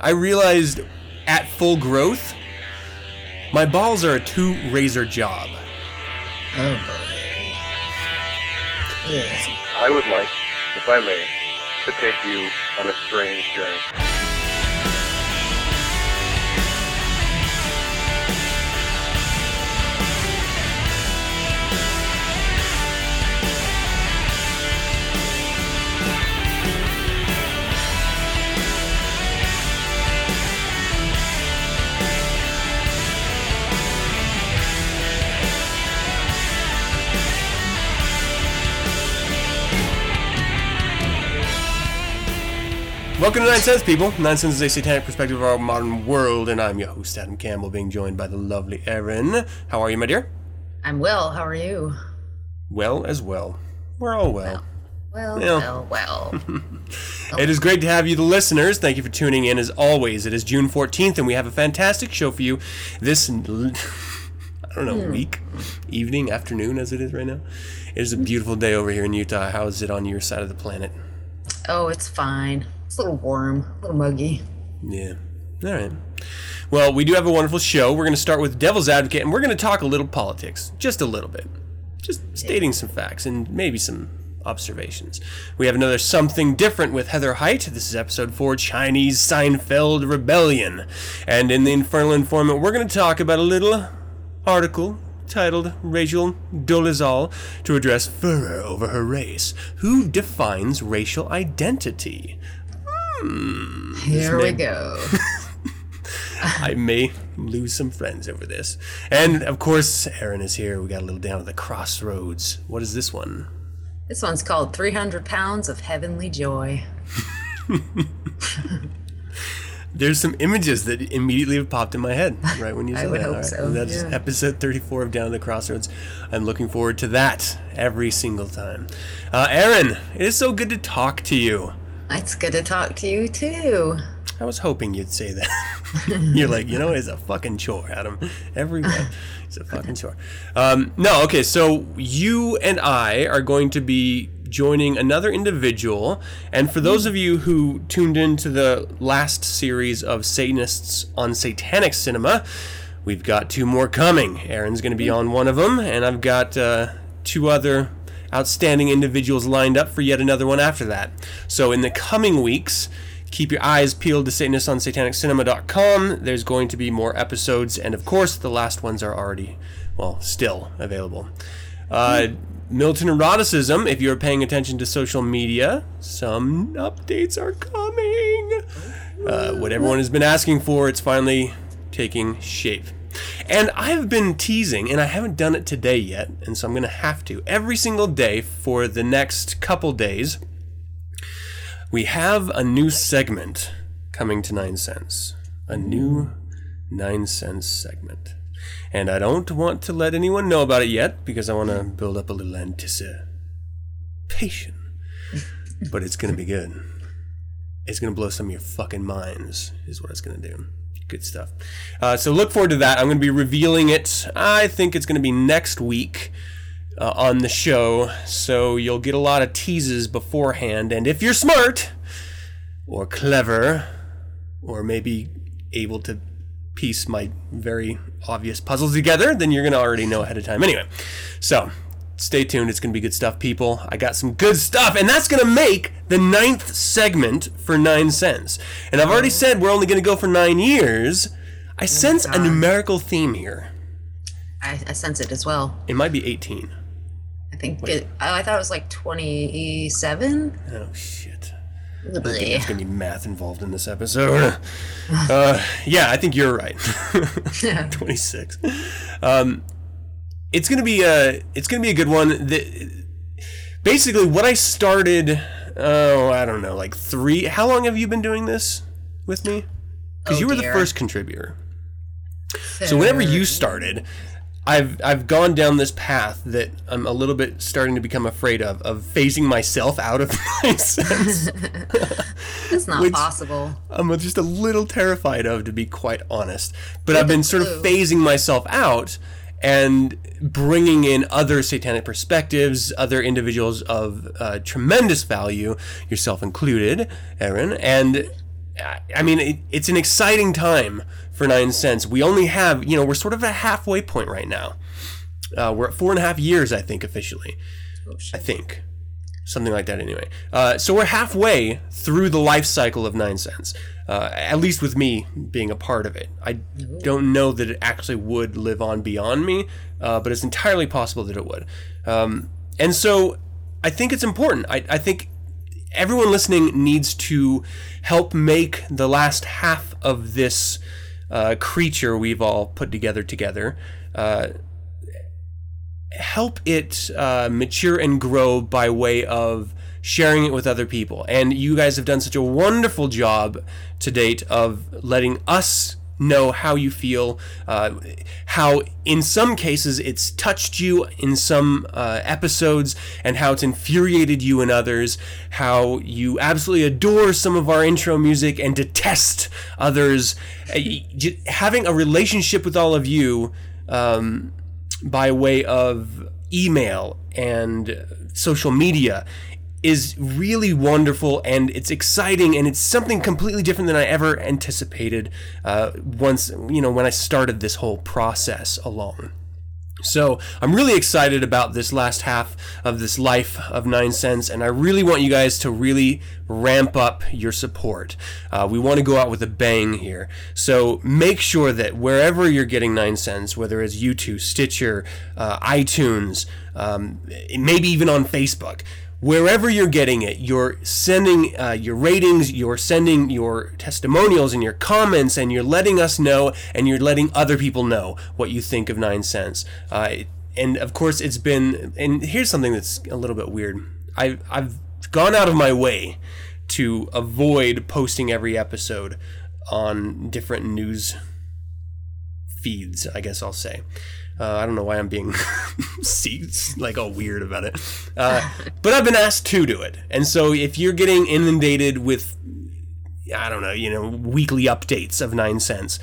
I realized at full growth, my balls are a two razor job. Oh boy. Yes. I would like, if I may, to take you on a strange journey. Welcome to Nine Sense, people. Nine Sense is a satanic perspective of our modern world, and I'm your host, Adam Campbell, being joined by the lovely Erin. How are you, my dear? I'm well. How are you? Well as well. We're all well. Well, Yeah. well, well. It is great to have you, the listeners. Thank you for tuning in as always. It is June 14th, and we have a fantastic show for you this, I don't know, hmm. week, evening, afternoon, as it is right now. It is a beautiful day over here in Utah. How is it on your side of the planet? oh, it's fine. It's a little warm, a little muggy. Yeah. All right. Well, we do have a wonderful show. We're going to start with Devil's Advocate, and we're going to talk a little politics, just a little bit. Just stating some facts and maybe some observations. We have another Something Different with Heather Height. This is episode 4 Chinese Seinfeld Rebellion. And in the Infernal Informant, we're going to talk about a little article titled Rachel Dolezal to address furor over her race. Who defines racial identity? Here we go. I may lose some friends over this. And of course, Aaron is here. We got a little down at the crossroads. What is this one? this one's called 300 Pounds of Heavenly Joy. There's some images that immediately have popped in my head right when you said I would that. hope right. so, That's yeah. episode 34 of Down at the Crossroads. I'm looking forward to that every single time. Uh, Aaron, it is so good to talk to you. It's good to talk to you too. I was hoping you'd say that. You're like, you know, it's a fucking chore, Adam. Every day, it's a fucking chore. Um, no, okay, so you and I are going to be joining another individual. And for those of you who tuned into the last series of Satanists on Satanic Cinema, we've got two more coming. Aaron's going to be on one of them, and I've got uh, two other outstanding individuals lined up for yet another one after that. So in the coming weeks, keep your eyes peeled to Satanists on SatanicCinema.com. There's going to be more episodes, and of course, the last ones are already, well, still available. Uh, Militant Eroticism, if you're paying attention to social media, some updates are coming. Uh, what everyone has been asking for, it's finally taking shape. And I've been teasing, and I haven't done it today yet, and so I'm going to have to. Every single day for the next couple days, we have a new segment coming to 9 sense. A new 9 sense segment. And I don't want to let anyone know about it yet because I want to build up a little anticipation. but it's going to be good. It's going to blow some of your fucking minds, is what it's going to do. Good stuff. Uh, so look forward to that. I'm going to be revealing it. I think it's going to be next week uh, on the show. So you'll get a lot of teases beforehand. And if you're smart or clever or maybe able to piece my very obvious puzzles together, then you're going to already know ahead of time. Anyway, so stay tuned. It's going to be good stuff, people. I got some good stuff, and that's going to make the ninth segment for nine sense. And I've already said we're only going to go for nine years. I sense a numerical theme here. I, I sense it as well. It might be 18. I think it, oh, I thought it was like 27. Oh, shit. I think Bleh. there's going to be math involved in this episode. Uh, yeah, I think you're right. 26. Um, it's going to be a it's to be a good one. The, basically, what I started, oh, I don't know, like three. How long have you been doing this with me? Because Oh, you were the first contributor. So whenever you started, I've I've gone down this path that I'm a little bit starting to become afraid of of phasing myself out of my sense. It's not possible. I'm just a little terrified of, to be quite honest. But I've been sort of phasing myself out and bringing in other satanic perspectives, other individuals of uh, tremendous value, yourself included, Aaron, and I- mean, it, it's an exciting time for Nine Sense. We only have, you know, we're sort of at a halfway point right now. Uh, we're at four and a half years, I think, officially. I think. Something like that, anyway. Uh, so we're halfway through the life cycle of Nine Sense, uh, at least with me being a part of it. I don't know that it actually would live on beyond me, uh, but it's entirely possible that it would. Um, and so I think it's important. I, I think everyone listening needs to help make the last half of this uh, creature we've all put together together uh, help it uh, mature and grow by way of sharing it with other people. And you guys have done such a wonderful job to date of letting us know how you feel, uh, how in some cases it's touched you in some uh, episodes, and how it's infuriated you in others, how you absolutely adore some of our intro music and detest others. Uh, Having a relationship with all of you. Um, by way of email and social media is really wonderful and it's exciting and it's something completely different than I ever anticipated uh, once you know when I started this whole process along. So I'm really excited about this last half of this life of Nine Sense, and I really want you guys to really ramp up your support. Uh, we want to go out with a bang here. So make sure that wherever you're getting Nine Sense, whether it's YouTube, Stitcher, uh, iTunes, um, maybe even on Facebook, wherever you're getting it, you're sending uh, your ratings, you're sending your testimonials and your comments, and you're letting us know, and you're letting other people know what you think of Nine Sense. Uh, and of course, it's been. And here's something that's a little bit weird. I, I've gone out of my way to avoid posting every episode on different news feeds, I guess I'll say. Uh, I don't know why I'm being like all weird about it, uh, but I've been asked to do it, and so if you're getting inundated with, I don't know, you know, weekly updates of Nine Sense,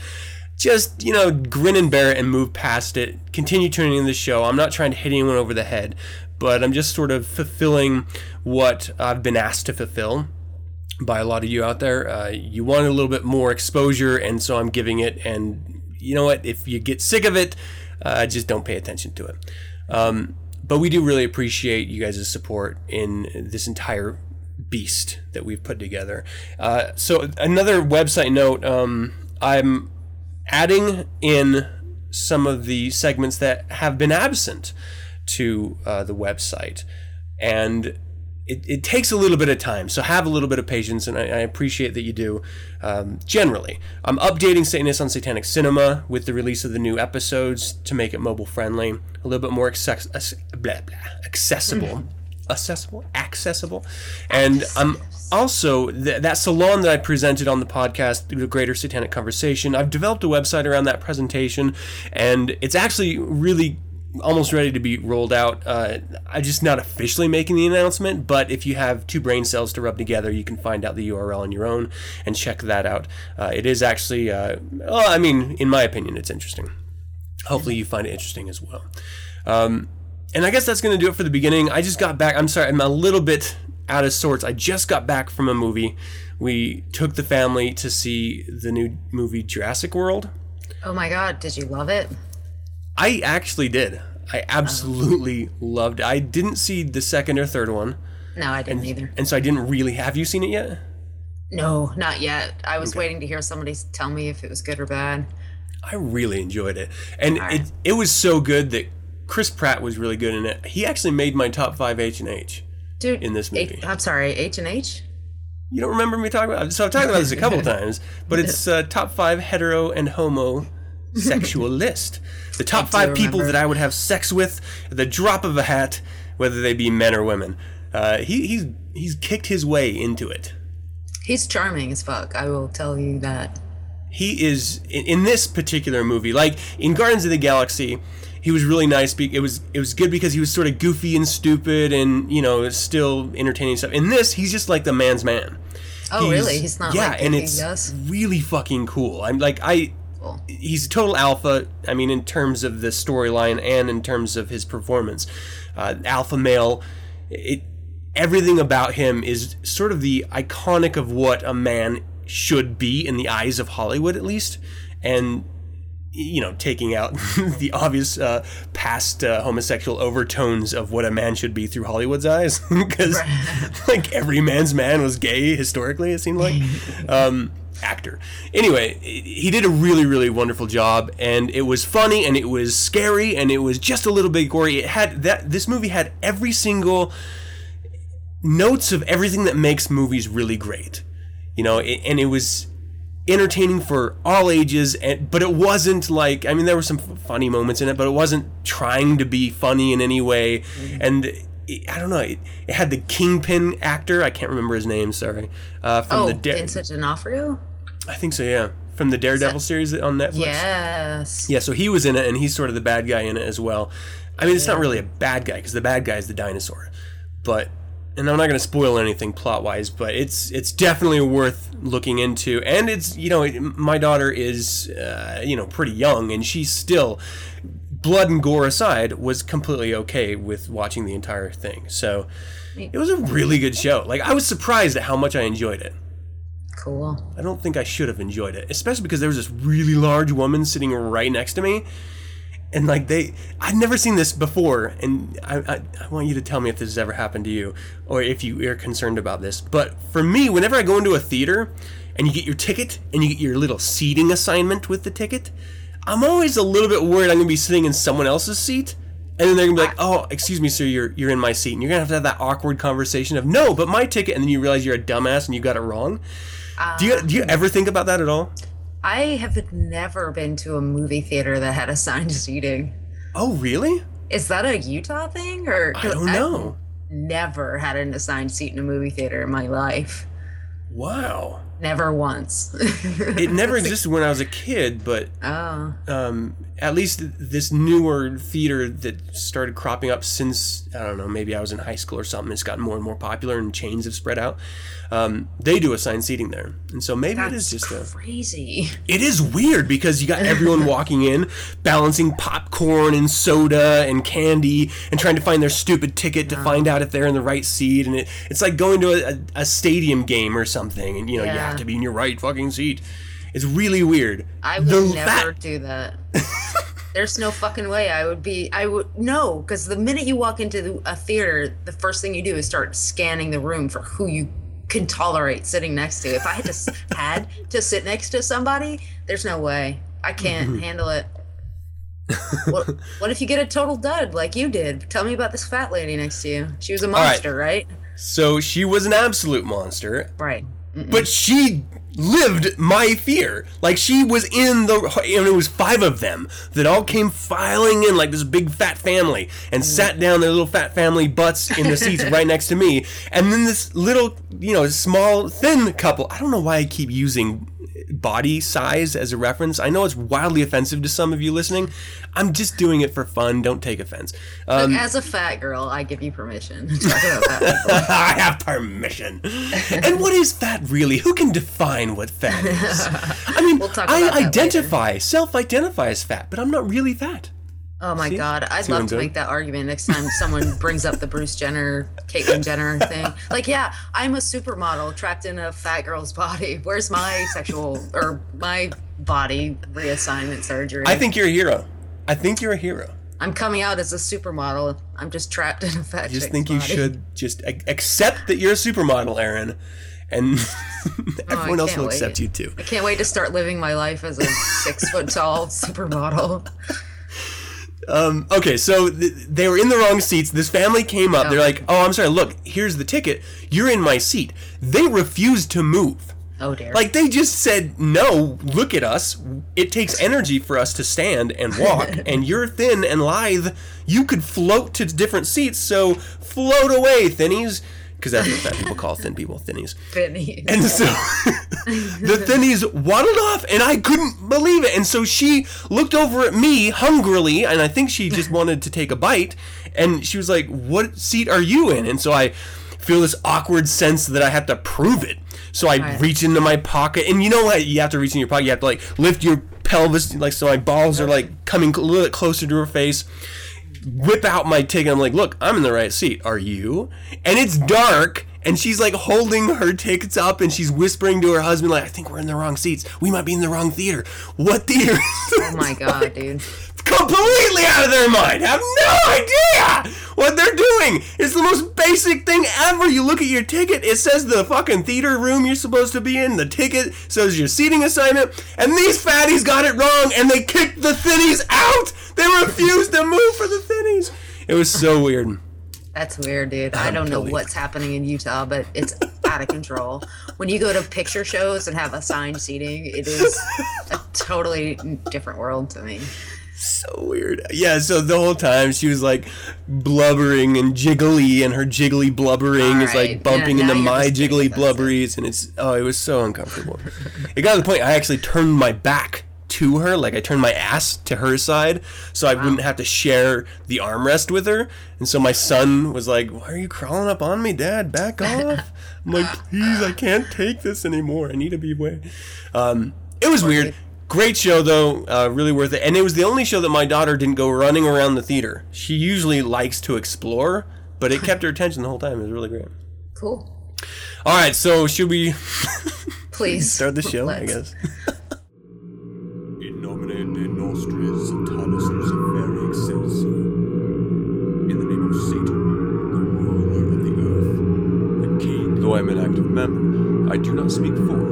just you know, grin and bear it and move past it. Continue tuning in the show. I'm not trying to hit anyone over the head, but I'm just sort of fulfilling what I've been asked to fulfill by a lot of you out there. Uh, you wanted a little bit more exposure, and so I'm giving it. And you know what? If you get sick of it, uh, just don't pay attention to it. Um, but we do really appreciate you guys' support in this entire beast that we've put together. Uh, so another website note: um, I'm adding in some of the segments that have been absent to uh, the website, and it, it takes a little bit of time, so have a little bit of patience, and I, I appreciate that you do. Um, generally, I'm updating Satanist on Satanic Cinema with the release of the new episodes to make it mobile friendly, a little bit more access- ac- blah, blah, accessible, accessible, accessible, and I'm also th- that salon that I presented on the podcast, the Greater Satanic Conversation. I've developed a website around that presentation, and it's actually really almost ready to be rolled out. Uh, I'm just not officially making the announcement, but if you have two brain cells to rub together, you can find out the URL on your own and check that out. Uh, it is actually, uh, well, I mean, in my opinion, it's interesting. Hopefully, you find it interesting as well. Um, and I guess that's going to do it for the beginning. I just got back. I'm sorry, I'm a little bit out of sorts. I just got back from a movie. We took the family to see the new movie Jurassic World. Oh my god, did you love it? I actually did. I absolutely loved it. I didn't see the second or third one, No, I didn't either. and so I didn't really. Have you seen it yet? No, not yet. I was waiting to hear somebody tell me if it was good or bad. I really enjoyed it, and Alright. it it was so good that Chris Pratt was really good in it. He actually made my top five H and H. Dude, In this movie. I'm sorry, H and H. You don't remember me talking about? So I've talked about this a couple times, but it's uh, top five hetero and homo sexual list. The top do five people that I would have sex with at the drop of a hat, whether they be men or women. Uh, he, he's he's kicked his way into it. He's charming as fuck. I will tell you that. he is in, in this particular movie like in guardians of the galaxy he was really nice it was it was good because he was sort of goofy and stupid and you know still entertaining stuff in this he's just like the man's man Oh, really? He's not yeah like and it's does? really fucking cool i'm like i Cool. he's a total alpha i mean in terms of the storyline and in terms of his performance uh, alpha male it everything about him is sort of the iconic of what a man should be in the eyes of Hollywood at least, and you know, taking out the obvious uh, past uh, homosexual overtones of what a man should be through Hollywood's eyes, because like every man's man was gay historically. It seemed like. Um, actor. Anyway, he did a really, really wonderful job, and it was funny, and it was scary, and it was just a little bit gory. It had that. This movie had every single notes of everything that makes movies really great. You know, it, and it was entertaining for all ages and but it wasn't like I mean there were some funny moments in it but it wasn't trying to be funny in any way mm-hmm. and it, I don't know it, it, had the kingpin actor I can't remember his name sorry uh, from oh, the da- Vincent D'Onofrio I think so yeah from the Daredevil that, series on Netflix yes yeah so he was in it and he's sort of the bad guy in it as well I mean it's yeah. not really a bad guy because the bad guy is the dinosaur but and I'm not going to spoil anything plot wise, but it's it's definitely worth looking into. And it's you know my daughter is uh, you know pretty young, and she's still blood and gore aside was completely okay with watching the entire thing. So it was a really good show. Like I was surprised at how much I enjoyed it. Cool. I don't think I should have enjoyed it, especially because there was this really large woman sitting right next to me and like they i've never seen this before and I, I, I, want you to tell me if this has ever happened to you or if you are concerned about this but for me whenever i go into a theater and you get your ticket and you get your little seating assignment with the ticket i'm always a little bit worried i'm going to be sitting in someone else's seat and then they're gonna be like, "Oh, excuse me, sir, you're you're in my seat," and you're gonna have to have that awkward conversation of, "No, but my ticket," and then you realize you're a dumbass and you got it wrong. Um, do you do you ever think about that at all? I have never been to a movie theater that had assigned seating. Oh, really? Is that a Utah thing or I don't know. I've never had an assigned seat in a movie theater in my life. Wow. Never once. it never existed when I was a kid, but oh. um, at least this newer theater that started cropping up since I don't know, maybe I was in high school or something. It's gotten more and more popular, and chains have spread out. Um, they do assigned seating there, and so maybe That's it is just crazy. A, it is weird because you got everyone walking in, balancing popcorn and soda and candy, and trying to find their stupid ticket to find out if they're in the right seat, and it, it's like going to a, a, stadium game or something, and you know yeah. you have to be in your right fucking seat. It's really weird. I would the, never that, do that. There's no fucking way I would be. I would no, because the minute you walk into a theater, the first thing you do is start scanning the room for who you can tolerate sitting next to. If I had to had to sit next to somebody, there's no way. I can't handle it. what, what if you get a total dud like you did? Tell me about this fat lady next to you. She was a monster, right. right? So she was an absolute monster. Right. Mm-mm. But she lived my fear. Like she was in the, and it was five of them that all came filing in like this big fat family and mm. sat down their little fat family butts in the seats right next to me. And then this little, you know, small thin couple. I don't know why I keep using body size as a reference. I know it's wildly offensive to some of you listening. I'm just doing it for fun. Don't take offense. Um, Look, as a fat girl, I give you permission to talk about fat I have permission. and what is fat really? Who can define what fat is? I mean, we'll I identify, self-identify as fat, but I'm not really fat. Oh my See? god, I'd See love to make that argument next time someone brings up the Bruce Jenner, Caitlyn Jenner thing. Like, yeah, I'm a supermodel trapped in a fat girl's body. Where's my sexual or my body reassignment surgery? I think you're a hero. I think you're a hero. I'm coming out as a supermodel. I'm just trapped in a fat. I just think you body. should just accept that you're a supermodel, Aaron, and oh, everyone oh, else will wait. accept you too. I can't wait to start living my life as a six foot tall supermodel. Um, okay, so th- they were in the wrong seats. This family came up. They're like, "Oh, I'm sorry. Look, here's the ticket. You're in my seat." They refused to move. Oh dear. Like they just said, "No, look at us. It takes energy for us to stand and walk, and you're thin and lithe. You could float to different seats. So float away, thinnies." Because that's what fat people call thin people, thinnies. Thinnies. And so the thinnies waddled off, and I couldn't believe it. And so she looked over at me hungrily, and I think she just wanted to take a bite. And she was like, "What seat are you in?" And so I feel this awkward sense that I have to prove it. So I right. reach into my pocket, and you know what? You have to reach in your pocket. You have to like lift your pelvis, like so my balls are like coming a little bit closer to her face whip out my ticket. I'm like, look, I'm in the right seat. Are you? And it's dark and she's like holding her tickets up and she's whispering to her husband like, "I think we're in the wrong seats. We might be in the wrong theater. What theater?" Oh my god, dude. Completely out of their mind. Have no idea what they're doing. It's the most basic thing ever. You look at your ticket, it says the fucking theater room you're supposed to be in. The ticket says your seating assignment, and these fatties got it wrong and they kicked the thinnies out. They refused to move for the thinnies. It was so weird. That's weird, dude. I don't know what's happening in Utah, but it's out of control. When you go to picture shows and have assigned seating, it is a totally different world to me. So weird. Yeah, so the whole time she was like blubbering and jiggly, and her jiggly blubbering is like bumping yeah, into my jiggly blubberies, and it's oh, it was so uncomfortable. it got to the point I actually turned my back to her, like I turned my ass to her side, so I wouldn't have to share the armrest with her. And so my son was like, "Why are you crawling up on me, Dad? Back off!" I'm like, "Please, I can't take this anymore. I need to be away." Um, it was weird. Great show though, uh, really worth it. And it was the only show that my daughter didn't go running around the theater. She usually likes to explore, but it kept her attention the whole time. It was really great. Cool. All right, so should we Please start the show? I let's. guess. In nomine de nostris satanis luciferi excelsior. In the name of Satan, the ruler of the earth, the king. Though I am an active member, I do not speak for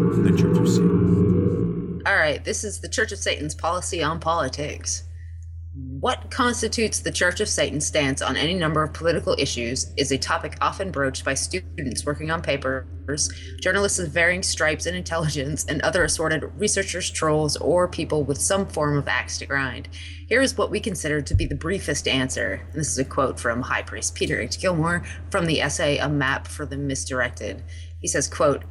right, this is the Church of Satan's policy on politics. What constitutes the Church of Satan's stance on any number of political issues is a topic often broached by students working on papers, journalists of varying stripes and intelligence, and other assorted researchers, trolls, or people with some form of axe to grind. Here is what we consider to be the briefest answer. And this is a quote from High Priest Peter H. Gilmore from the essay A Map for the Misdirected. He says, quote,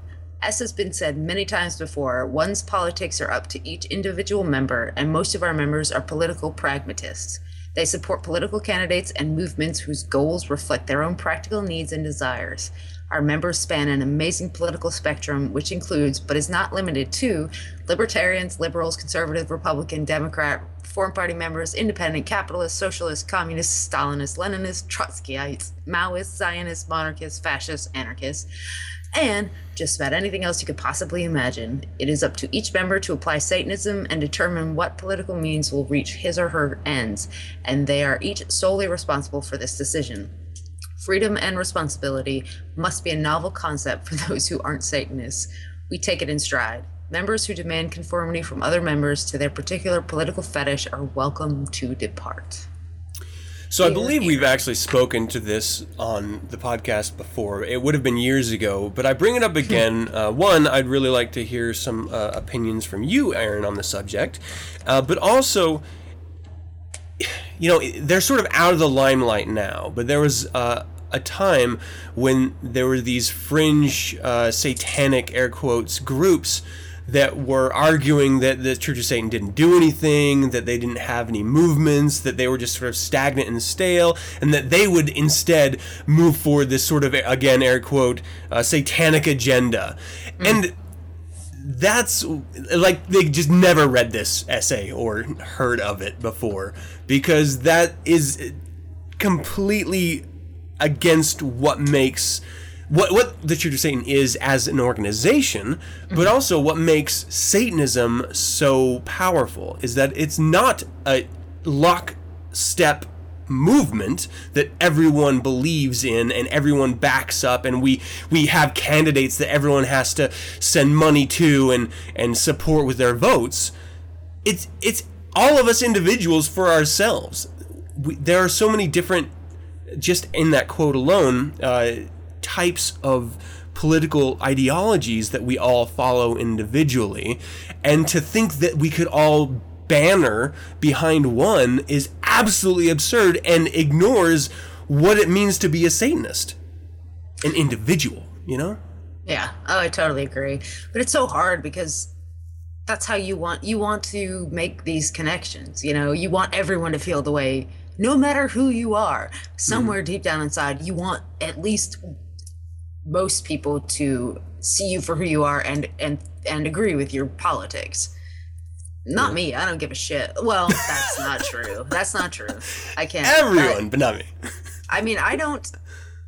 as has been said many times before, one's politics are up to each individual member, and most of our members are political pragmatists. They support political candidates and movements whose goals reflect their own practical needs and desires. Our members span an amazing political spectrum, which includes, but is not limited to, libertarians, liberals, conservative, Republican, Democrat, Foreign Party members, independent, capitalist, socialist, communist, Stalinist, Leninist, Trotskyites, Maoists, Zionists, monarchists, fascists, anarchist, and just about anything else you could possibly imagine. It is up to each member to apply Satanism and determine what political means will reach his or her ends, and they are each solely responsible for this decision. Freedom and responsibility must be a novel concept for those who aren't Satanists. We take it in stride. Members who demand conformity from other members to their particular political fetish are welcome to depart. So I believe we've actually spoken to this on the podcast before. It would have been years ago, but I bring it up again. uh, one, I'd really like to hear some uh, opinions from you, Aaron, on the subject, uh, but also, you know, they're sort of out of the limelight now. But there was uh, a time when there were these fringe, uh, satanic air quotes groups that were arguing that the Church of Satan didn't do anything, that they didn't have any movements, that they were just sort of stagnant and stale, and that they would instead move forward this sort of, again, air quote, uh, satanic agenda. And that's like they just never read this essay or heard of it before because that is completely against what makes what what the Church of Satan is as an organization, but also what makes Satanism so powerful is that it's not a lockstep movement that everyone believes in and everyone backs up and we we have candidates that everyone has to send money to and and support with their votes. It's it's all of us individuals for ourselves. We, there are so many different just in that quote alone uh, types of political ideologies that we all follow individually and to think that we could all banner behind one is absolutely absurd and ignores what it means to be a satanist an individual you know Yeah. Oh, I totally agree. But it's so hard because that's how you want you want to make these connections. You know, you want everyone to feel the way no matter who you are. Somewhere mm-hmm. deep down inside, you want at least most people to see you for who you are and and and agree with your politics. Not me. I don't give a shit. Well, that's not true. That's not true. I can't. everyone but not me I mean, I don't,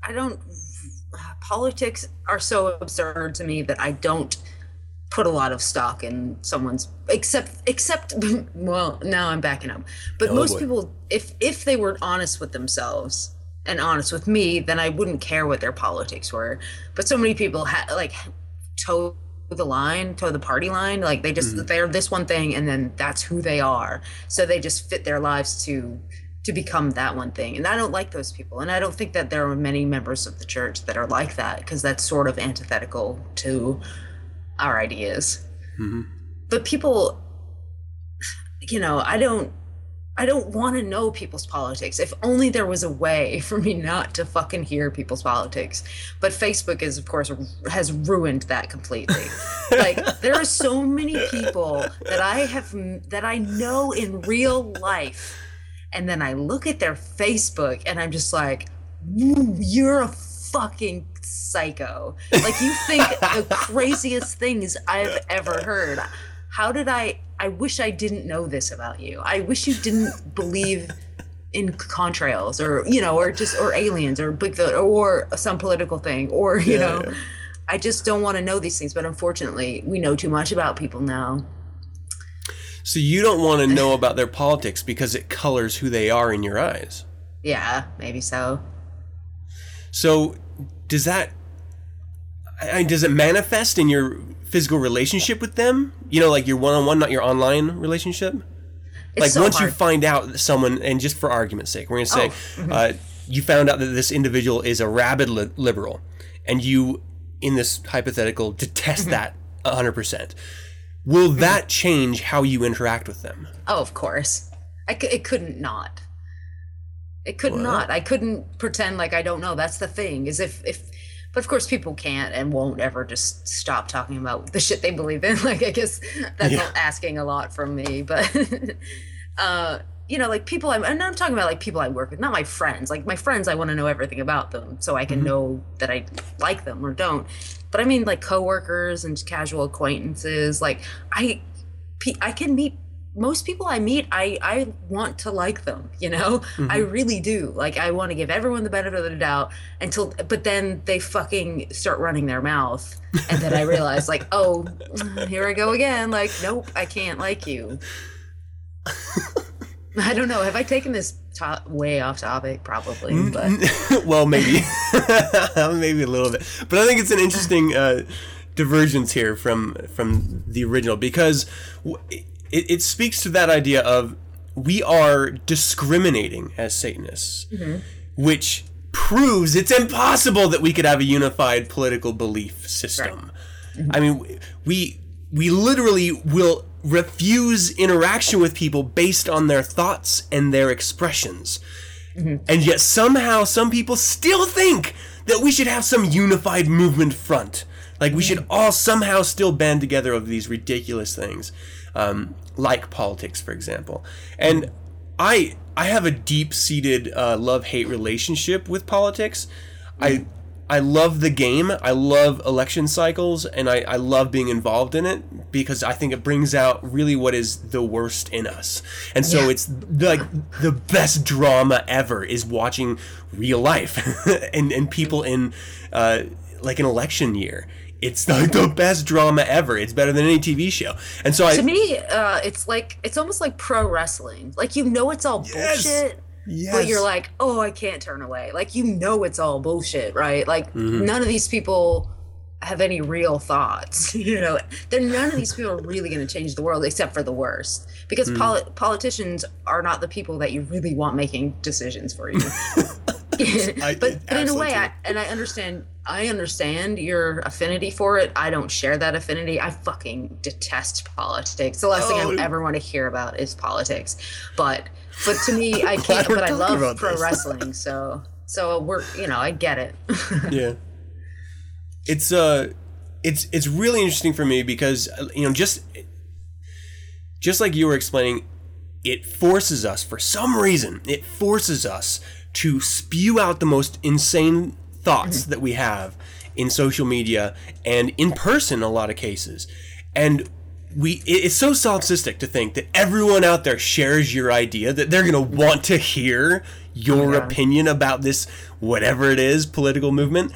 I don't. politics are so absurd to me that I don't put a lot of stock in someone's except except well now I'm backing up. But Oh, most boy. people if if they were honest with themselves and honest with me, then I wouldn't care what their politics were. But so many people ha- like toe the line, toe the party line. Like they just mm-hmm. they're this one thing, and then that's who they are. So they just fit their lives to to become that one thing. And I don't like those people, and I don't think that there are many members of the church that are like that because that's sort of antithetical to our ideas. Mm-hmm. But people, you know, I don't. I don't want to know people's politics. If only there was a way for me not to fucking hear people's politics. But Facebook is, of course, has ruined that completely. like there are so many people that I have that I know in real life, and then I look at their Facebook and I'm just like, you're a fucking psycho. Like you think the craziest things I've ever heard. How did I? I wish I didn't know this about you. I wish you didn't believe in contrails or you know or just or aliens or or some political thing or you Yeah, know yeah. I just don't want to know these things but unfortunately we know too much about people now So you don't want to know about their politics because it colors who they are in your eyes. yeah maybe so So does that I- does it manifest in your physical relationship with them? You know, like your one-on-one, not your online relationship. it's like so once you find out that someone, and just for argument's sake, we're gonna say Oh, mm-hmm. uh, you found out that this individual is a rabid li- liberal, and you, in this hypothetical, detest Mm-hmm. that hundred percent. Will that change how you interact with them? Oh, of course. I c- it couldn't not. It could What? not. I couldn't pretend like I don't know. That's the thing. Is if if, but of course people can't and won't ever just stop talking about the shit they believe in. Like I guess that's Yeah. asking a lot from me, but uh, you know, like people. I'm, and I'm talking about like people I work with, not my friends. Like my friends, I want to know everything about them so I can Mm-hmm. know that I like them or don't. But I mean, like coworkers and casual acquaintances. Like I, I can meet most people I meet. I I want to like them. You know, I mm-hmm. really do. Like I want to give everyone the benefit of the doubt until. But then they fucking start running their mouth, and then I realize, like, oh, here I go again. Like, nope, I can't like you. I don't know. Have I taken this to- way off topic? Probably, mm, but mm, well, maybe, maybe a little bit, but I think it's an interesting uh, divergence here from from the original because w- it, it speaks to that idea of we are discriminating as Satanists, mm-hmm. which proves it's impossible that we could have a unified political belief system. I mean, we we literally will refuse interaction with people based on their thoughts and their expressions. Mm-hmm. And yet somehow some people still think that we should have some unified movement front. Like we mm-hmm. should all somehow still band together over these ridiculous things, um, like politics, for example. And I I have a deep seated uh, love hate relationship with politics. I I love the game. I love election cycles, and I, I love being involved in it because I think it brings out really what is the worst in us. And so Yeah. it's like the best drama ever is watching real life and and people in uh, like an election year. It's like the best drama ever. It's better than any TV show. And so I to me, uh, it's like it's almost like pro wrestling. Like you know it's all Yes. bullshit, yes. but you're like, oh, I can't turn away. Like you know it's all bullshit, right? Like Mm-hmm. none of these people have any real thoughts. you know, they're none of these people are really going to change the world except for the worst. Because Mm. poli- politicians are not the people that you really want making decisions for you. I- but, but in a way. I, and I understand. I understand your affinity for it. I don't share that affinity. I fucking detest politics. The last Oh. thing I ever want to hear about is politics. But but to me, I can't. But I love pro this. wrestling. So so we're you know I get it. yeah it's uh it's it's really interesting for me because uh, you know just just like you were explaining it forces us for some reason it forces us to spew out the most insane thoughts that we have in social media and in person a lot of cases and we it's so solipsistic to think that everyone out there shares your idea that they're going to want to hear your yeah. opinion about this whatever it is political movement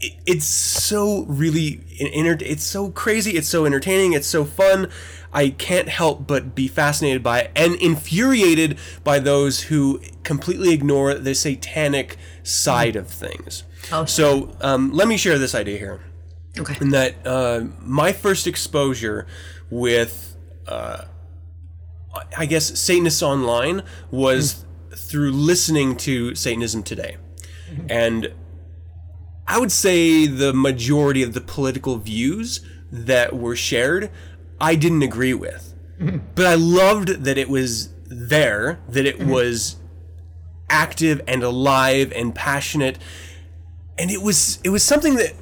it, it's so really it's so crazy it's so entertaining it's so fun i can't help but be fascinated by it and infuriated by those who completely ignore the satanic side of things. Oh, so um, let me share this idea here. Okay. in that uh, my first exposure with uh, i guess satanists online was through listening to satanism today. And i would say the majority of the political views that were shared i didn't agree with. But i loved that it was there that it was active and alive and passionate. And it was it was something that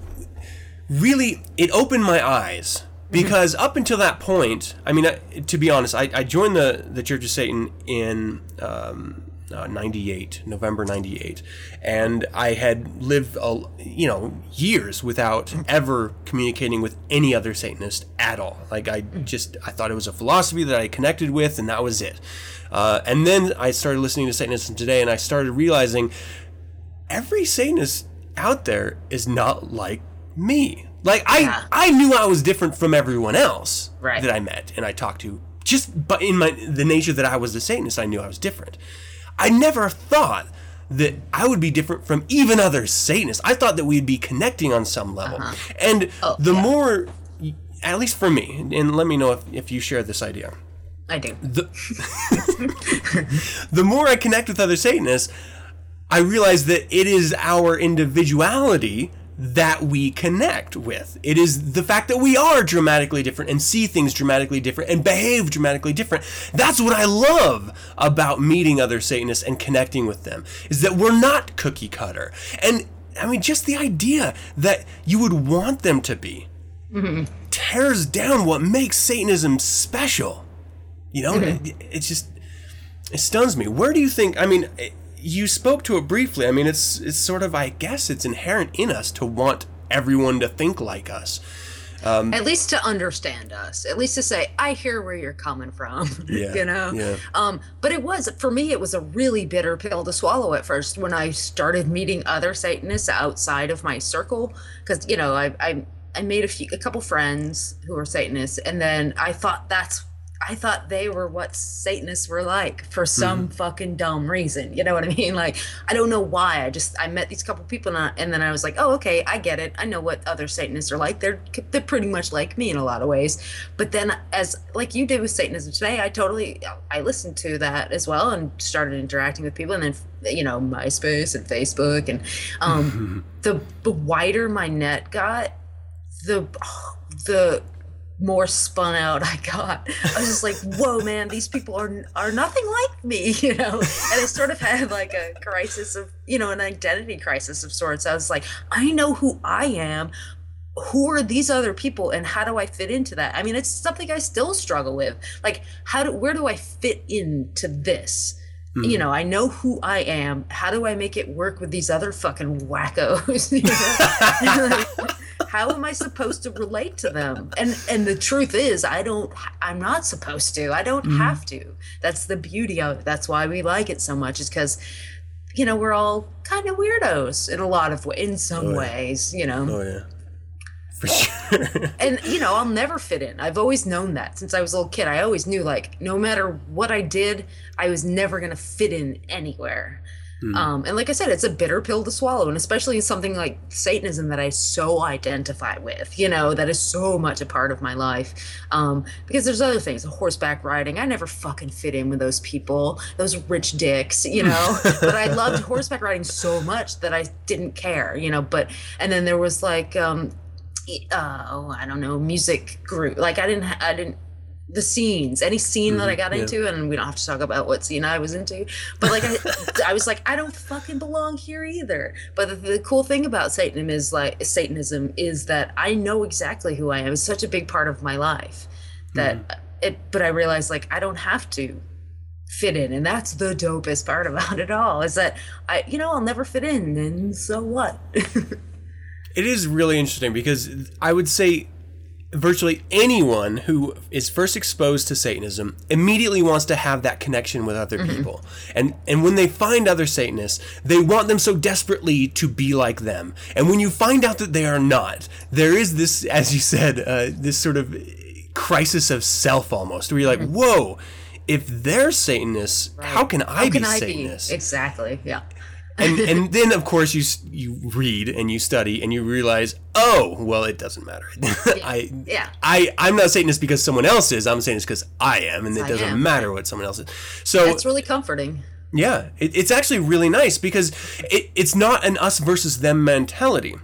really it opened my eyes. Because up until that point i mean I, to be honest I, I joined the the church of satan in um, uh, 98 november 98 and i had lived a, you know years without ever communicating with any other satanist at all like i just i thought it was a philosophy that i connected with and that was it uh, and then i started listening to satanism today and i started realizing every Satanist out there is not like me. Like I, Yeah. I knew I was different from everyone else Right. that I met and I talked to. Just but in my the nature that I was a Satanist, I knew I was different. I never thought that I would be different from even other Satanists. I thought that we'd be connecting on some level. Uh-huh. And oh, the yeah. more, at least for me, and let me know if, if you share this idea I do. the the more I connect with other Satanists, I realize that it is our individuality that we connect with. It is the fact that we are dramatically different and see things dramatically different and behave dramatically different. That's what I love about meeting other Satanists and connecting with them is that we're not cookie cutter. And I mean just the idea that you would want them to be tears down what makes Satanism special. You know, mm-hmm. it, it's just it stuns me. Where do you think? I mean, you spoke to it briefly. I mean, it's it's sort of I guess it's inherent in us to want everyone to think like us. At least to understand us. At least to say, I hear where you're coming from. Yeah, you know? yeah. Um, but it was for me it was a really bitter pill to swallow at first when I started meeting other Satanists outside of my circle. Because, you know, I I I made a few a couple friends who were Satanists, and then I thought that's I thought they were what Satanists were like for some fucking dumb reason. You know what I mean? Like I don't know why. I just I met these couple people and, I, and then I was like, oh okay, I get it. I know what other Satanists are like. They're they're pretty much like me in a lot of ways. But then as like you did with Satanism today, I totally I listened to that as well and started interacting with people and then you know MySpace and Facebook and um the the wider my net got, the the more spun out I got. I was just like, whoa, man, these people are are nothing like me, you know. And I sort of had like a crisis of, you know, an identity crisis of sorts. I was like, I know who I am. Who are these other people, and how do I fit into that? I mean, it's something I still struggle with. Like, how do where do I fit into this? You mm-hmm. know, I know who I am. How do I make it work with these other fucking wackos? You know? Like, how am I supposed to relate to them? And and the truth is, I don't. I'm not supposed to. I don't mm-hmm. have to. That's the beauty of it. That's why we like it so much. Is because, you know, we're all kind of weirdos in a lot of ways. In some Oh, yeah. ways, you know. Oh yeah, for sure. And you know, I'll never fit in. I've always known that since I was a little kid. I always knew like no matter what I did, I was never gonna fit in anywhere. Um, and like I said, it's a bitter pill to swallow, and especially in something like Satanism that I so identify with, you know, that is so much a part of my life. Um, because there's other things, horseback riding. I never fucking fit in with those people, those rich dicks, you know. but I loved horseback riding so much that I didn't care, you know. But and then there was like um, uh, oh, I don't know, music group. Like I didn't, I didn't, the scenes, any scene that I mm-hmm. got yeah. into, and we don't have to talk about what scene I was into, but like I, I was like, I don't fucking belong here either. But the, the cool thing about Satanism is like Satanism is that I know exactly who I am. It's such a big part of my life that mm-hmm. it. But I realized like I don't have to fit in, and that's the dopest part about it all. Is that I, you know, I'll never fit in, and so what? It is really interesting because I would say virtually anyone who is first exposed to Satanism immediately wants to have that connection with other people. And and when they find other Satanists, they want them so desperately to be like them. And when you find out that they are not, there is this, as you said, uh, this sort of crisis of self almost, where you're like, whoa. If they're Satanists, how can I How be can I Satanist? be? Exactly. Yeah. And and then of course you you read and you study and you realize oh well it doesn't matter i Yeah. i i'm not satanist because someone else is i'm saying satanist because i am and it I doesn't am. matter what someone else is so That's really comforting. yeah it, it's actually really nice because it, it's not an us versus them mentality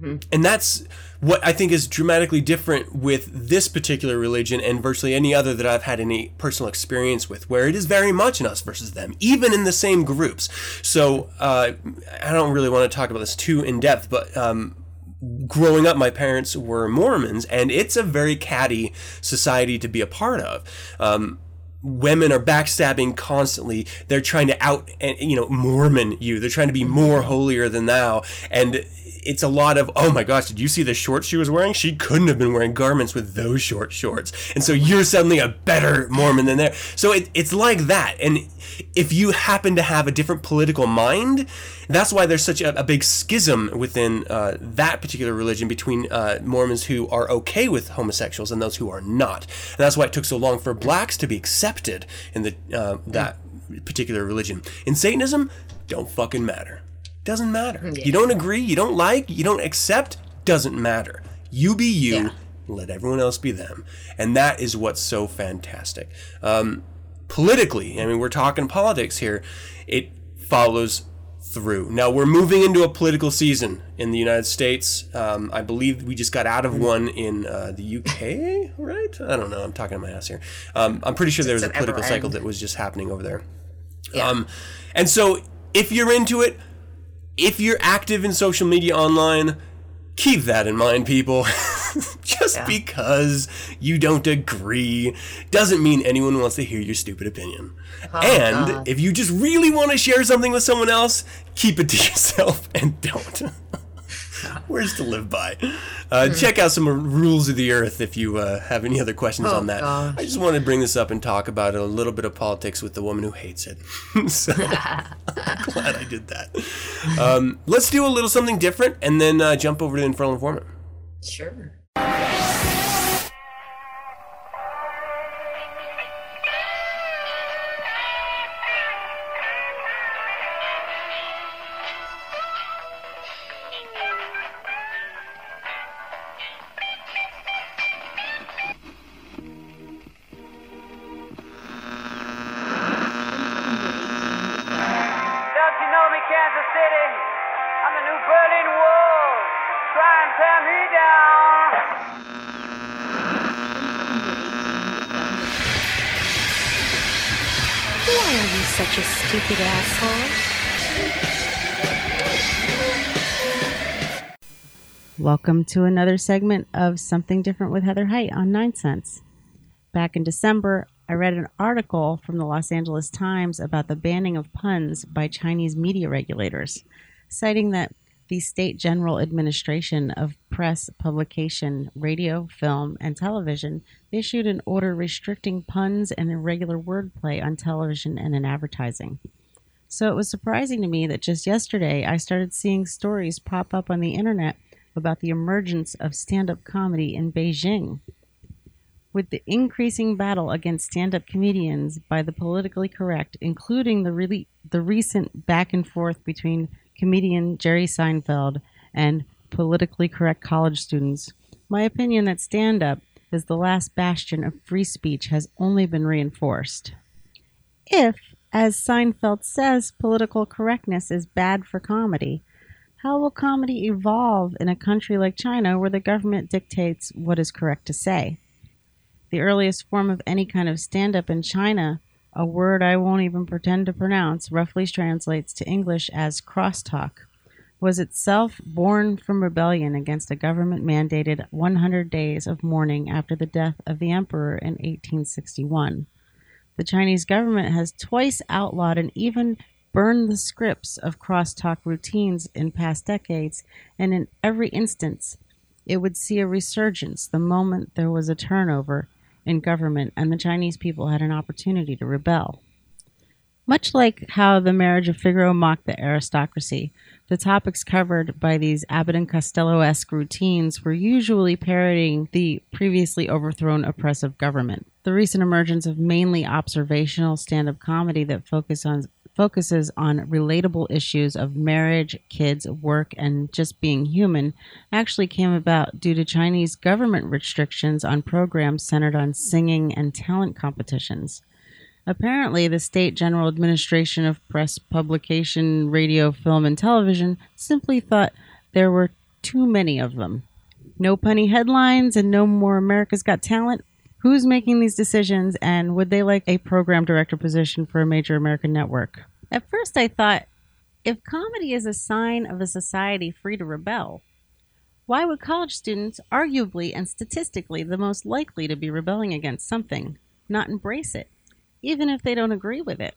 mm-hmm. and that's what I think is dramatically different with this particular religion and virtually any other that I've had any personal experience with, where it is very much an us versus them, even in the same groups. So uh, I don't really want to talk about this too in depth, but um, growing up, my parents were Mormons, and it's a very catty society to be a part of. Um, women are backstabbing constantly. They're trying to out, and you know, Mormon you. They're trying to be more mm-hmm. holier than thou, and it's a lot of oh my gosh, did you see the shorts she was wearing? She couldn't have been wearing garments with those short shorts, and so you're suddenly a better Mormon than there. So it, it's like that, and if you happen to have a different political mind, that's why there's such a, a big schism within uh, that particular religion between uh, Mormons who are okay with homosexuals and those who are not. And that's why it took so long for blacks to be accepted in the uh, that particular religion. In Satanism, don't fucking matter. Doesn't matter. You don't agree, you don't like, you don't accept, doesn't matter. You be you. Yeah. Let everyone else be them, and that is what's so fantastic. Um, politically, I mean, we're talking politics here. It follows through. Now we're moving into a political season in the United States. Um, I believe we just got out of one in uh, the UK, right? I don't know. I'm talking to my ass here. Um, I'm pretty sure there was a Does it ever political cycle that was just happening over there. Yeah. Um, and so if you're into it, if you're active in social media online, keep that in mind, people. Just Yeah. because you don't agree doesn't mean anyone wants to hear your stupid opinion. Oh, and God. if you just really want to share something with someone else, keep it to yourself and don't. Words to live by. Uh, Hmm. check out some rules of the earth if you uh, have any other questions Oh, on that. gosh. I just wanted to bring this up and talk about a little bit of politics with the woman who hates it. so glad I did that. Um, let's do a little something different and then uh, jump over to Infernal Informant. Sure. Don't Welcome to another segment of Something Different with Heather Height on Nine Sense. Back in December, I read an article from the Los Angeles Times about the banning of puns by Chinese media regulators, citing that the State General Administration of Press, Publication, Radio, Film, and Television issued an order restricting puns and irregular wordplay on television and in advertising. So it was surprising to me that just yesterday I started seeing stories pop up on the internet about the emergence of stand up comedy in Beijing. With the increasing battle against stand up comedians by the politically correct, including the, really, the recent back and forth between comedian Jerry Seinfeld and politically correct college students, my opinion that stand up is the last bastion of free speech has only been reinforced. If, as Seinfeld says, political correctness is bad for comedy, how will comedy evolve in a country like China where the government dictates what is correct to say? The earliest form of any kind of stand up in China, a word I won't even pretend to pronounce, roughly translates to English as crosstalk, was itself born from rebellion against a government mandated 100 days of mourning after the death of the emperor in 1861. The Chinese government has twice outlawed and even burned the scripts of crosstalk routines in past decades, and in every instance, it would see a resurgence the moment there was a turnover in government and the Chinese people had an opportunity to rebel. Much like how the marriage of Figaro mocked the aristocracy, the topics covered by these Abbott and Costello esque routines were usually parodying the previously overthrown oppressive government. The recent emergence of mainly observational stand up comedy that focus on focuses on relatable issues of marriage, kids, work, and just being human actually came about due to Chinese government restrictions on programs centered on singing and talent competitions. Apparently, the State General Administration of Press, Publication, Radio, Film, and Television simply thought there were too many of them. No punny headlines and no more America's Got Talent. Who's making these decisions, and would they like a program director position for a major American network? At first, I thought if comedy is a sign of a society free to rebel, why would college students, arguably and statistically the most likely to be rebelling against something, not embrace it, even if they don't agree with it?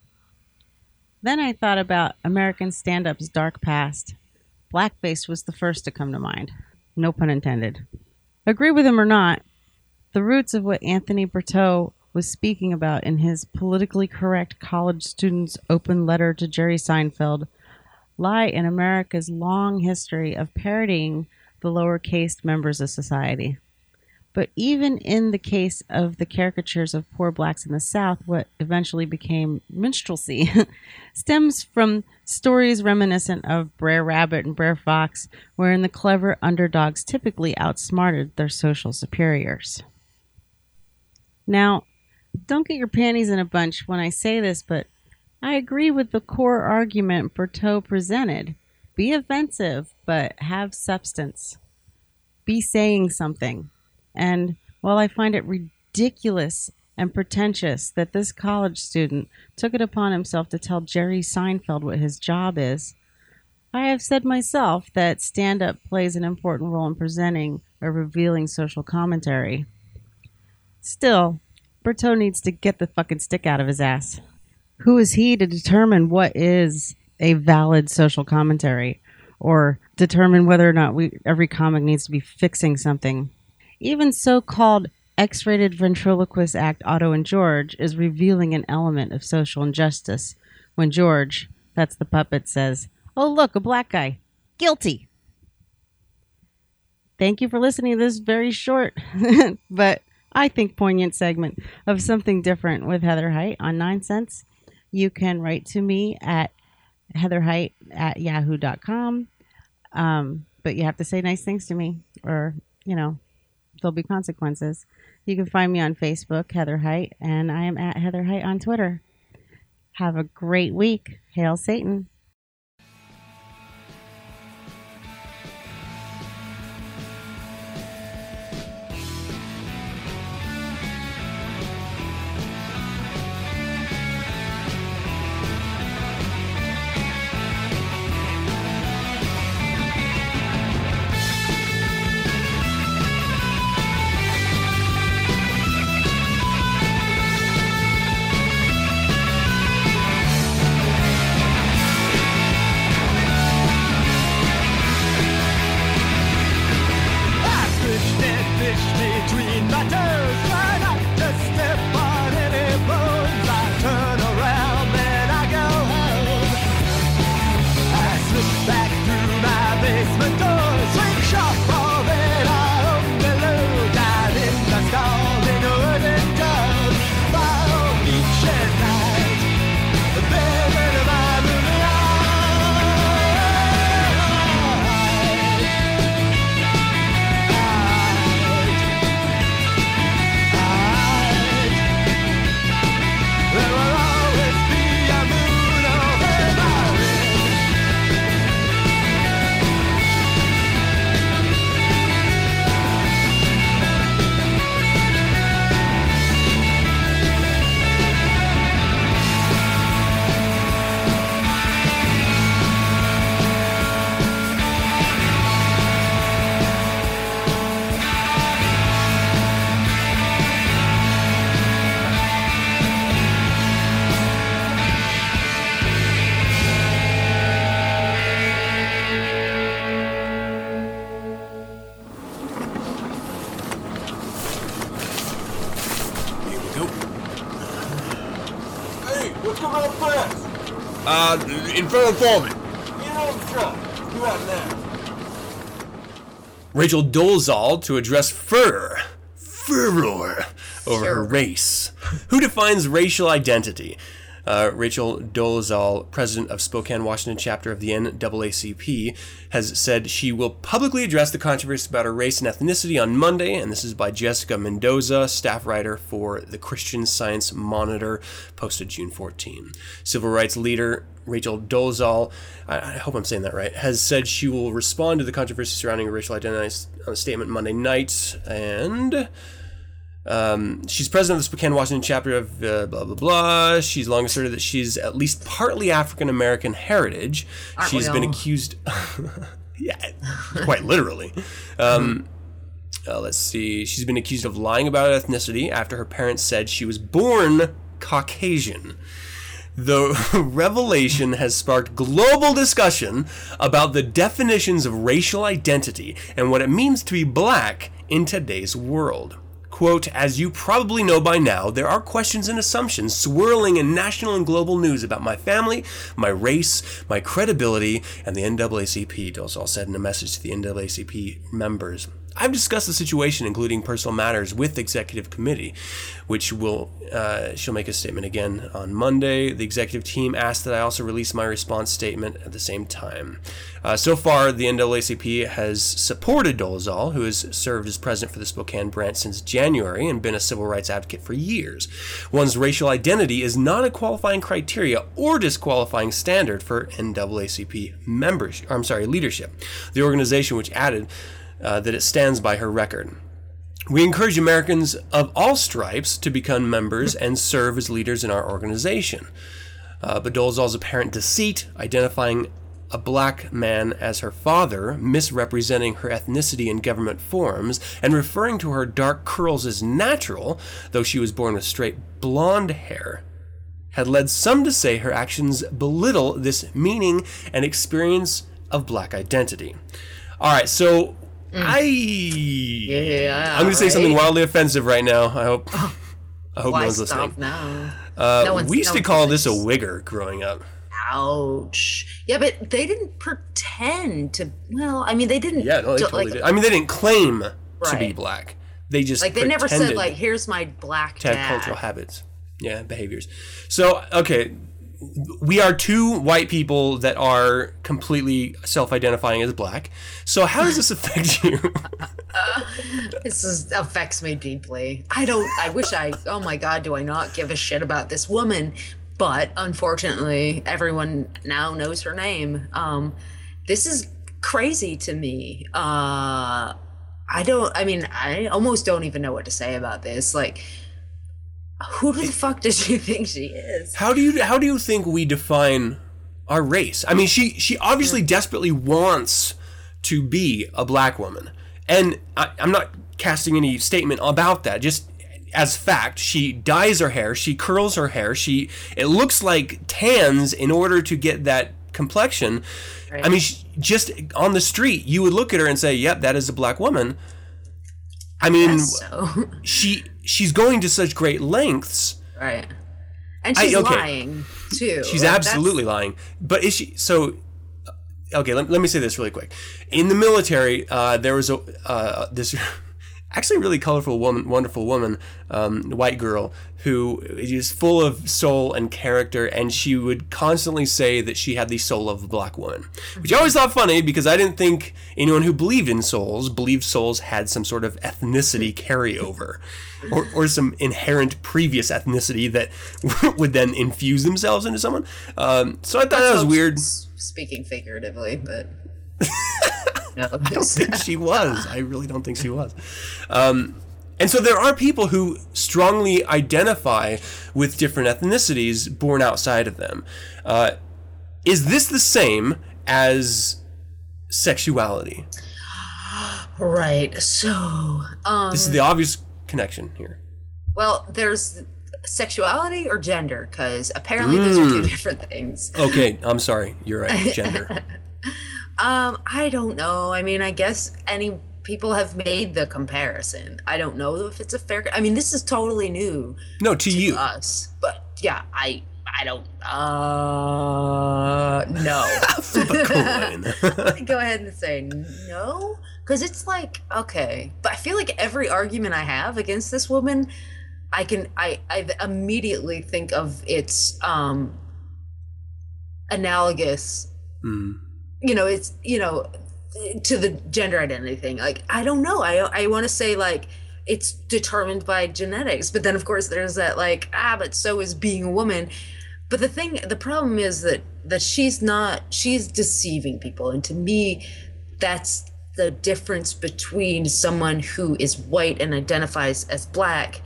Then I thought about American stand up's dark past. Blackface was the first to come to mind. No pun intended. Agree with him or not, the roots of what Anthony Berteaux was speaking about in his politically correct college student's open letter to Jerry Seinfeld lie in America's long history of parodying the lower caste members of society. But even in the case of the caricatures of poor blacks in the South, what eventually became minstrelsy stems from stories reminiscent of Brer Rabbit and Brer Fox, wherein the clever underdogs typically outsmarted their social superiors. Now, don't get your panties in a bunch when I say this, but I agree with the core argument Berteaux presented. Be offensive, but have substance. Be saying something. And while I find it ridiculous and pretentious that this college student took it upon himself to tell Jerry Seinfeld what his job is, I have said myself that stand up plays an important role in presenting or revealing social commentary. Still, Berteaux needs to get the fucking stick out of his ass. Who is he to determine what is a valid social commentary or determine whether or not we every comic needs to be fixing something? Even so-called X-rated ventriloquist act Otto and George is revealing an element of social injustice when George, that's the puppet, says, "Oh look, a black guy, guilty." Thank you for listening to this very short, but I think poignant segment of something different with Heather Height on Nine Sense. You can write to me at heatherheight at yahoo.com. Um, but you have to say nice things to me, or, you know, there'll be consequences. You can find me on Facebook, Heather Height, and I am at Heather Height on Twitter. Have a great week. Hail Satan. In front of Foreman. Get on the truck. You out now. Rachel Dolezal to address furor, furor over her race. Who defines racial identity? Uh, Rachel Dolezal, president of Spokane, Washington chapter of the NAACP, has said she will publicly address the controversy about her race and ethnicity on Monday, and this is by Jessica Mendoza, staff writer for the Christian Science Monitor, posted June 14. Civil rights leader Rachel Dolezal, I, hope I'm saying that right, has said she will respond to the controversy surrounding racial identity on a statement Monday night, and um, she's president of the Spokane, Washington chapter of uh, blah blah blah. She's long asserted that she's at least partly African American heritage. Aren't she's been accused, yeah, quite literally. Um, uh, let's see. She's been accused of lying about ethnicity after her parents said she was born Caucasian. The revelation has sparked global discussion about the definitions of racial identity and what it means to be black in today's world. Quote, as you probably know by now, there are questions and assumptions swirling in national and global news about my family, my race, my credibility, and the NAACP, Dolezal said in a message to the NAACP members. I've discussed the situation, including personal matters, with the executive committee, which will uh, she'll make a statement again on Monday. The executive team asked that I also release my response statement at the same time. Uh, so far, the NAACP has supported Dolezal, who has served as president for the Spokane branch since January and been a civil rights advocate for years. One's racial identity is not a qualifying criteria or disqualifying standard for NAACP members. I'm sorry, leadership. The organization, which added uh, that it stands by her record. We encourage Americans of all stripes to become members and serve as leaders in our organization. Uh, but Dolezal's apparent deceit, identifying a black man as her father, misrepresenting her ethnicity in government forums, and referring to her dark curls as natural, though she was born with straight blonde hair, had led some to say her actions belittle this meaning and experience of black identity. All right, so I Yeah. I'm to say something wildly offensive right now. I hope I hope no one's stop listening. now? Uh, No one's- we used no to call this a wigger growing up. Ouch. Yeah, but they didn't pretend to. Well, I mean, they didn't. Yeah, no, they totally like, did. I mean, they didn't claim to be Right. black. They just like they never said like, "Here's my black to have cultural habits. Yeah, behaviors. So, okay, we are two white people that are completely self-identifying as black. So, how does this affect you? This is, affects me deeply. I don't. I wish I. Oh my God, do I not give a shit about this woman? But unfortunately, everyone now knows her name. Um, this is crazy to me. Uh, I don't. I mean, I almost don't even know what to say about this. Like, who the fuck does she think she is? How do you how do you think we define our race? I mean, she she obviously hmm. desperately wants to be a black woman, and I, I'm not casting any statement about that. Just as fact, she dyes her hair, she curls her hair, she it looks like tans in order to get that complexion. I mean, she, just on the street, you would look at her and say, "Yep, that is a black woman." I mean, So, she she's going to such great lengths. right. And I- she's okay. lying too. She's Like, that's- absolutely lying. But is she so? Okay, let, let me say this really quick. In the military, uh, there was a uh, this actually really colorful woman, wonderful woman, um, white girl who is full of soul and character, and she would constantly say that she had the soul of a black woman, which I always thought funny because I didn't think anyone who believed in souls believed souls had some sort of ethnicity carryover. Or, or some inherent previous ethnicity that would then infuse themselves into someone. Um, so I thought that was weird. Speaking figuratively, but no, I don't think she was. I really don't think she was. Um, and so there are people who strongly identify with different ethnicities born outside of them. Uh, is this the same as sexuality? right. So, um, This is the obvious connection here. well, there's sexuality or gender, because apparently those are two Mm. different things. Okay, I'm sorry. You're right. Gender. Um, I don't know. I mean, I guess any people have made the comparison. I don't know if it's a fair. I mean, this is totally new No, to you. us, but yeah, I I don't. Uh, no. Flip a coin. Go ahead and say no, because it's like okay, but I feel like every argument I have against this woman, I can I I immediately think of its um analogous. Hmm. You know, it's you know to the gender identity thing. Like I don't know. I I want to say like it's determined by genetics, but then of course there's that like ah, but so is being a woman. But the thing, the problem is that that she's not. She's deceiving people, and to me, that's the difference between someone who is white and identifies as black.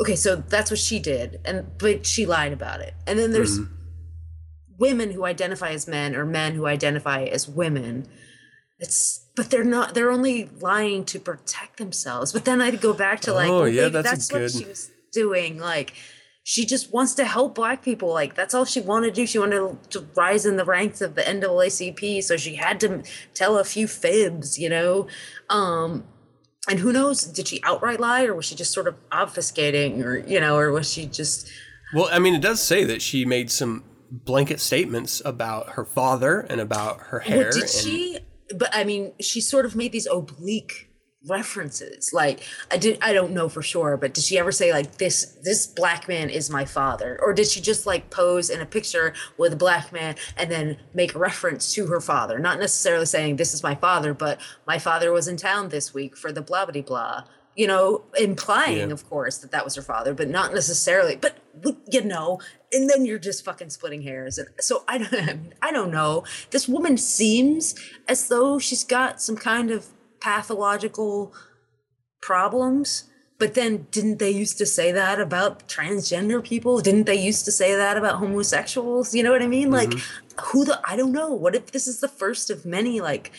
Okay, so that's what she did, and but she lied about it. And then there's women who identify as men or men who identify as women. It's but they're not. They're only lying to protect themselves. But then i'd go back to like, Oh, well, yeah, that's that's what good- she was doing. Like, she just wants to help black people. Like that's all she wanted to do. She wanted to rise in the ranks of the NAACP, so she had to tell a few fibs, you know. Um, and who knows? Did she outright lie, or was she just sort of obfuscating, or you know, or was she just? Well, I mean, it does say that she made some blanket statements about her father and about her hair. Well, did and- she? But I mean, she sort of made these oblique references. Like I did, I don't know for sure, but did she ever say like this? This black man is my father, or did she just like pose in a picture with a black man and then make reference to her father? Not necessarily saying this is my father, but my father was in town this week for the blah blah blah. You know, implying, Yeah. of course, that that was her father, but not necessarily. But you know, and then you're just fucking splitting hairs. And so I don't, I don't know. This woman seems as though she's got some kind of pathological problems. But then, didn't they used to say that about transgender people? Didn't they used to say that about homosexuals? You know what I mean? Like, mm-hmm. who the? I don't know. What if this is the first of many, like,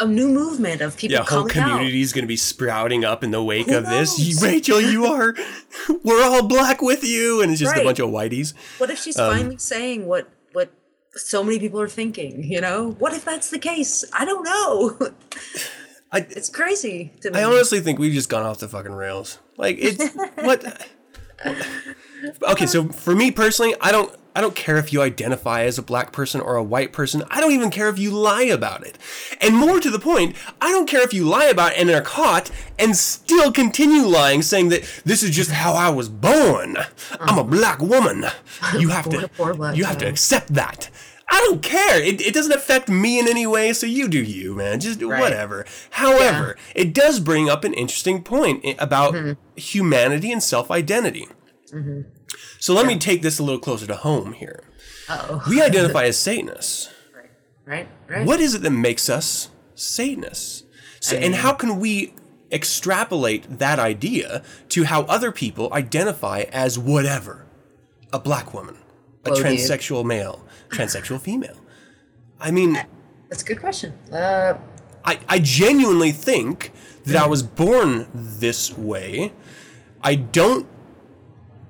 a new movement of people yeah, whole community is going to be sprouting up in the wake Who of this. Rachel, you are, we're all black with you, and it's just a bunch of whiteys. What if she's Um, finally saying what what so many people are thinking? You know, what if that's the case? I don't know. I, it's crazy to me. I honestly think we've just gone off the fucking rails. Like it's what. Okay, so for me personally, I don't. I don't care if you identify as a black person or a white person. I don't even care if you lie about it. And more to the point, I don't care if you lie about it and are caught and still continue lying, saying that this is just how I was born. I'm a black woman. You have to. you have to accept that. I don't care. It, it doesn't affect me in any way, so you do you, man. Just Right. whatever. However, it does bring up an interesting point i- about humanity and self identity. So let me take this a little closer to home here. oh, We identify as Satanists. right, right. What is it that makes us Satanists? So, and how can we extrapolate that idea to how other people identify as whatever? A black woman, a Well, dude. transsexual male, transsexual female. I mean, That's a good question. Uh, I, I genuinely think that I was born this way. I don't.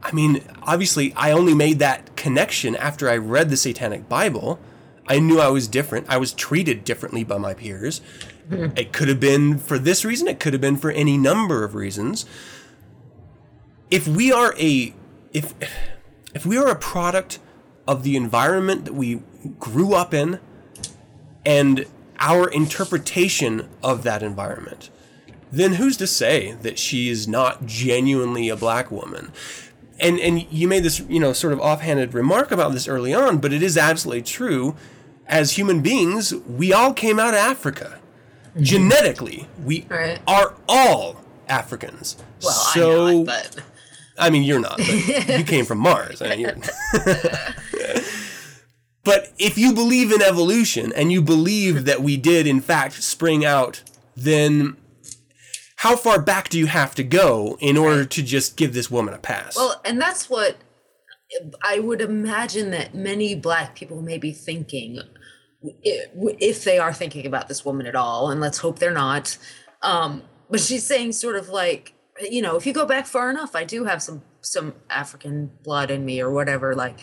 I mean, obviously, I only made that connection after I read the Satanic Bible. I knew I was different. I was treated differently by my peers. Hmm. It could have been for this reason, it could have been for any number of reasons. If we are a if if we are a product of the environment that we grew up in and our interpretation of that environment, then who's to say that she is not genuinely a black woman? And and you made this, you know, sort of offhanded remark about this early on, but it is absolutely true. As human beings, we all came out of Africa. Mm-hmm. Genetically, we Right. are all Africans. well, so I'm not, but I mean, you're not. But you came from Mars. I mean, you're- but if you believe in evolution and you believe that we did, in fact, spring out, then how far back do you have to go in order to just give this woman a pass? well, and that's what I would imagine that many black people may be thinking, if they are thinking about this woman at all, and let's hope they're not. Um, but she's saying sort of like, you know, if you go back far enough, I do have some some African blood in me or whatever. Like,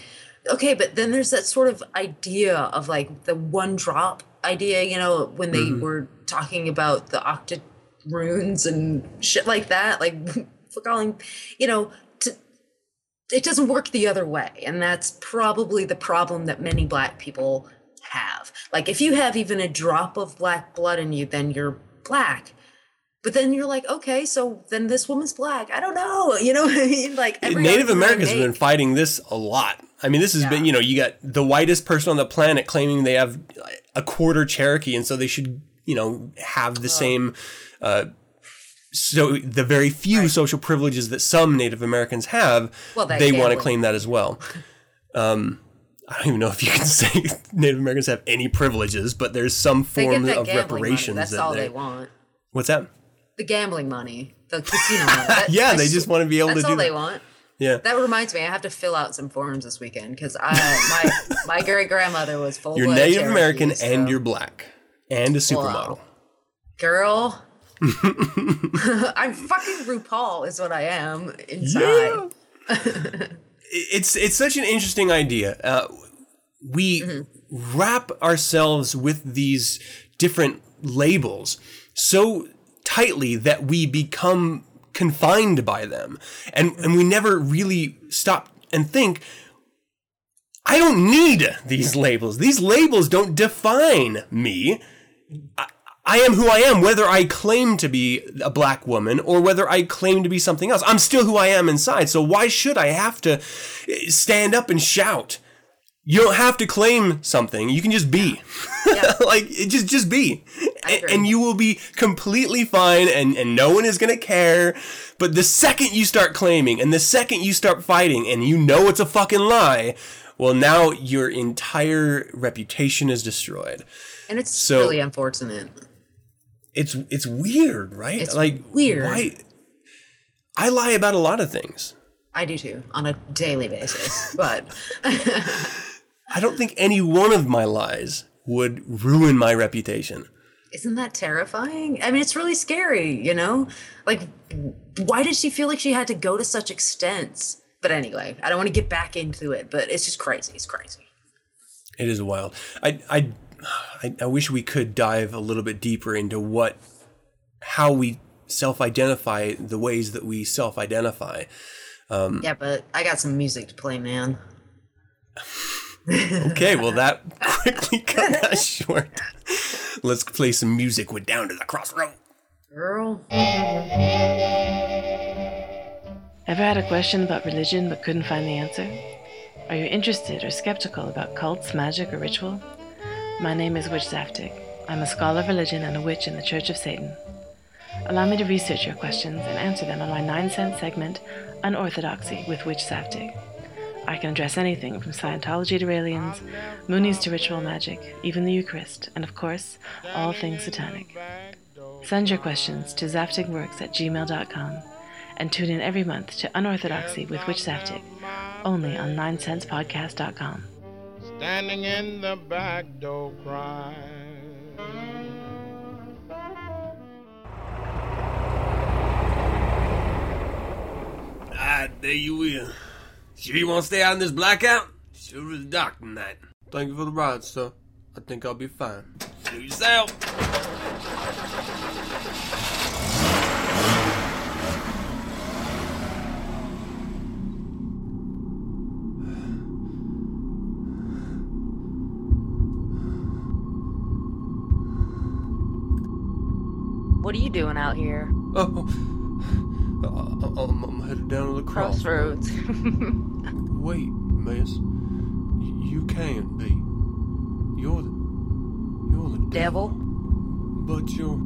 okay, but then there's that sort of idea of like the one drop idea, you know, when they were talking about the octa runes and shit like that, like for calling, you know, to it doesn't work the other way and that's probably the problem that many black people have. Like if you have even a drop of black blood in you then you're black. But then you're like okay so then this woman's black. I don't know you know i mean? Like every Native Americans have been fighting this a lot. I mean, this has been, you know, you got the whitest person on the planet claiming they have a quarter Cherokee, and so they should, you know, have the same, uh, so the very few social privileges that some Native Americans have, Well, they want to claim that as well. Um, I don't even know if you can say Native Americans have any privileges, but there's some form of gambling money. reparations. that's that all they, want What's that? the gambling money the casino money That- Yeah, I they just want to be able to do. that's all they that. want Yeah. that reminds me i have to fill out some forms this weekend because i my my great grandmother was full You're Native American so- and you're black and a supermodel. girl i'm fucking rupaul is what i am inside it's it's such an interesting idea. Uh, we wrap ourselves with these different labels so tightly that we become confined by them, and and we never really stop and think. I don't need these labels. These labels don't define me. I am who I am, whether I claim to be a black woman or whether I claim to be something else. I'm still who I am inside. So why should I have to eh, stand up and shout? You don't have to claim something. You can just be. like it just just be. And, and you will be completely fine and, and no one is gonna care. But the second you start claiming and the second you start fighting and you know it's a fucking lie, well now your entire reputation is destroyed. and it's So- really unfortunate it's it's weird, right? It's like weird. Why? I lie about a lot of things. i do too on a daily basis but I don't think any one of my lies would ruin my reputation. isn't that terrifying i mean it's really scary you know like why did she feel like she had to go to such extents but anyway i don't want to get back into it but it's just crazy it's crazy It is wild. I I I, I wish we could dive a little bit deeper into what how we self-identify the ways that we self-identify. Um, yeah but i got some music to play man Okay, well that quickly cut that short. Let's play some music with Down to the Crossroad. girl Ever had a question about religion but couldn't find the answer? Are you interested or skeptical about cults, magic, or ritual? My name is Witch Zaftig. I'm a scholar of religion and a witch in the Church of Satan. Allow me to research your questions and answer them on my nine sense segment, Unorthodoxy with Witch Zaftig. I can address anything from Scientology to aliens, Moonies to ritual magic, even the Eucharist, and of course, all things satanic. Send your questions to zaftigworks at gmail.com and tune in every month to Unorthodoxy with Witch Zaftig, only on 9sensepodcast.com. standing in the back door crying. Ah, there you will. Sure you want to stay out in this blackout? Sure is dark tonight. Thank you for the ride, sir. I think I'll be fine. Do yourself. What are you doing out here? Oh, uh, I'm, I'm headed down to the crossroads. Crossroads. Wait, miss. Y- You can't be. You're the. You're the Devil? But you're.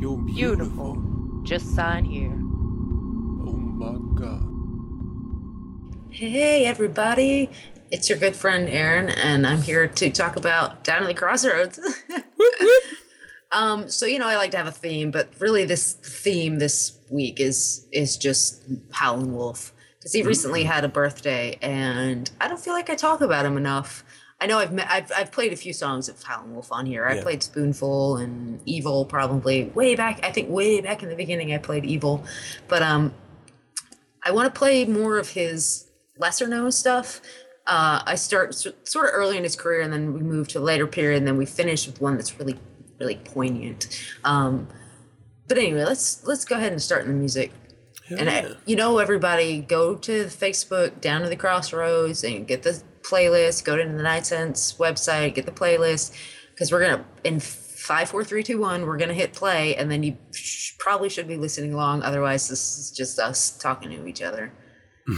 You're beautiful. Beautiful. Just sign here. Oh my god. Hey, everybody. It's your good friend Aaron, and I'm here to talk about Down to the Crossroads. um, so you know, I like to have a theme, but really, this theme this week is is just Howlin' Wolf because he recently had a birthday, and I don't feel like I talk about him enough. I know I've met, I've I've played a few songs of Howlin' Wolf on here. I Yeah. played Spoonful and Evil probably way back. I think way back in the beginning, I played Evil, but um, I want to play more of his lesser known stuff. Uh, I start sort of early in his career, and then we move to a later period, and then we finish with one that's really, really poignant. Um, but anyway, let's let's go ahead and start in the music. and I, you know, everybody go to Facebook, down to the crossroads, and get the playlist. Go to the Nine Sense website, get the playlist, because we're gonna in five, four, three, two, one. We're gonna hit play, and then you sh- probably should be listening along. Otherwise, this is just us talking to each other.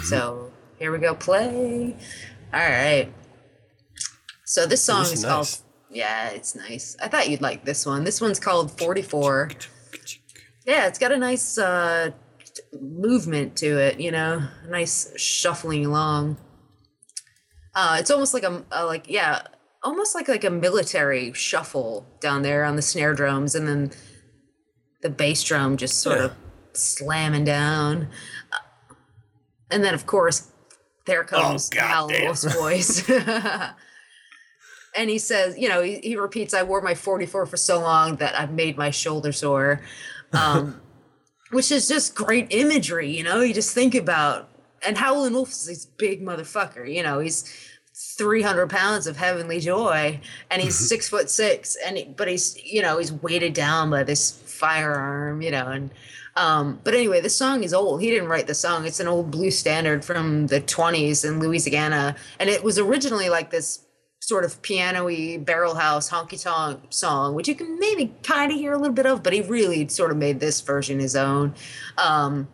So here we go, play. All right. So this song This is is called. Yeah, it's nice. I thought you'd like this one. This one's called 44. Yeah, it's got a nice uh, movement to it, you know, a nice shuffling along. Uh, it's almost like a, a like yeah, almost like like a military shuffle down there on the snare drums, and then the bass drum just sort of slamming down, Uh, and then of course there comes Hal goddamn. Wolf's voice. and he says, you know, he, he repeats, I wore my 44 for so long that I've made my shoulder sore. Um, which is just great imagery, you know? You just think about, and Howlin' Wolf is this big motherfucker, you know, he's 300 pounds of heavenly joy and he's six foot six and he, but he's you know he's weighted down by this firearm you know? And um but anyway the song is old. He didn't write the song. It's an old blues standard from the 20s in louisiana and it was originally like this sort of piano-y barrel house honky tonk song which you can maybe kind of hear a little bit of but he really sort of made this version his own um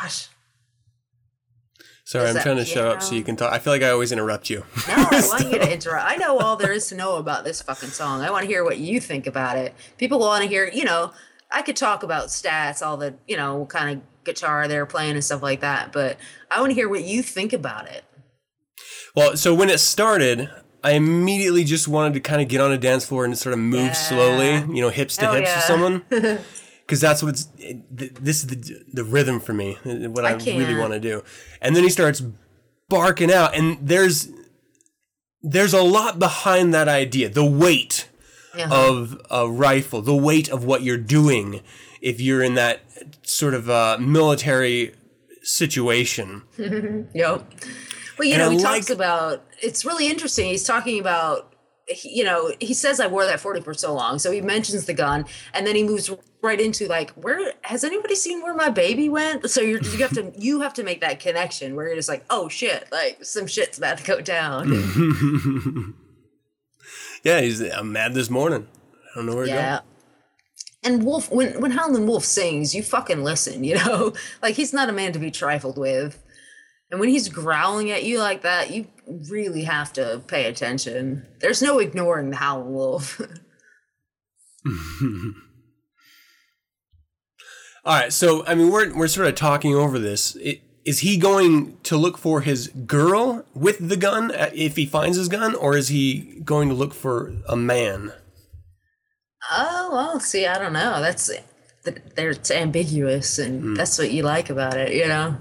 gosh Sorry, I'm trying to shut up so you can talk. I feel like I always interrupt you. No, I want you to interrupt. I know all there is to know about this fucking song. I want to hear what you think about it. People want to hear, you know, I could talk about stats, all the, you know, kind of guitar they're playing and stuff like that, but I want to hear what you think about it. Well, so when it started, I immediately just wanted to kind of get on a dance floor and sort of move Yeah. slowly, you know, hips to Hell hips yeah. to someone. Because that's what's this is the the rhythm for me, uh, what I, I really want to do. And then he starts barking out, and there's there's a lot behind that idea. The weight Uh-huh. of a rifle, the weight of what you're doing if you're in that sort of uh, military situation. Yep. Well, you And know, I he like- talks about it's really interesting. He's talking about, he- you know, he says I wore that 40 for so long. So he mentions the gun and then he moves right into like, where has anybody seen where my baby went? So you're, you have to, you have to make that connection where you're just like, oh shit, like some shit's about to go down. Yeah, he's I'm mad this morning. I don't know where to yeah. go. And Wolf, when when Howlin' Wolf sings, you fucking listen, you know? Like he's not a man to be trifled with. And when he's growling at you like that, you really have to pay attention. There's no ignoring the Howlin' Wolf. All right, so I mean, we're we're sort of talking over this. I- Is he going to look for his girl with the gun uh, if he finds his gun, or is he going to look for a man? oh well, see, I don't know. That's that there it's ambiguous, and that's what you like about it, you know.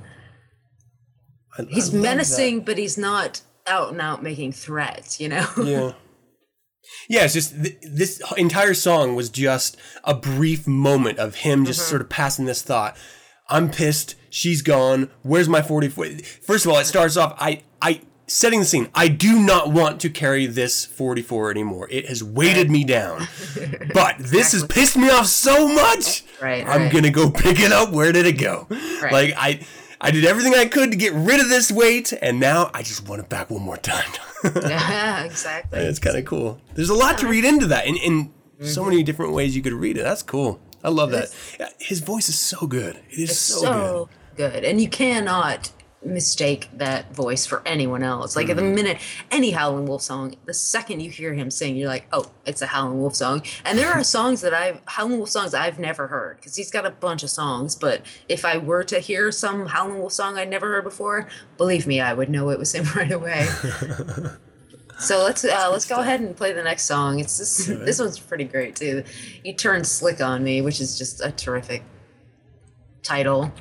I- I He's that. menacing, but he's not out and out making threats, you know. Yeah. Yeah, it's just th- this entire song was just a brief moment of him just Mm-hmm. sort of passing this thought. I'm pissed. She's gone. Where's my 44? First of all, it starts off. I, I, setting the scene. I do not want to carry this 44 anymore. It has weighted me down. But this has pissed me off so much. Right, I'm right. gonna go pick it up. Where did it go? Right. Like I, I did everything I could to get rid of this weight, and now I just want it back one more time. yeah, exactly. It's kind of cool. There's a lot to read into that, and in so Mm-hmm. many different ways you could read it. That's cool. I love that. His voice is so good. It is It's so, so, good. And you cannot mistake that voice for anyone else. Like at the minute, any Howlin' Wolf song, the second you hear him sing, you're like, oh, it's a Howlin' Wolf song. And there are songs that I've, Howlin' Wolf songs I've never heard because he's got a bunch of songs. But if I were to hear some Howlin' Wolf song I'd never heard before, believe me, I would know it was him right away. So let's uh, let's go ahead and play the next song. It's this this one's pretty great too. You turned slick on me, which is just a terrific title.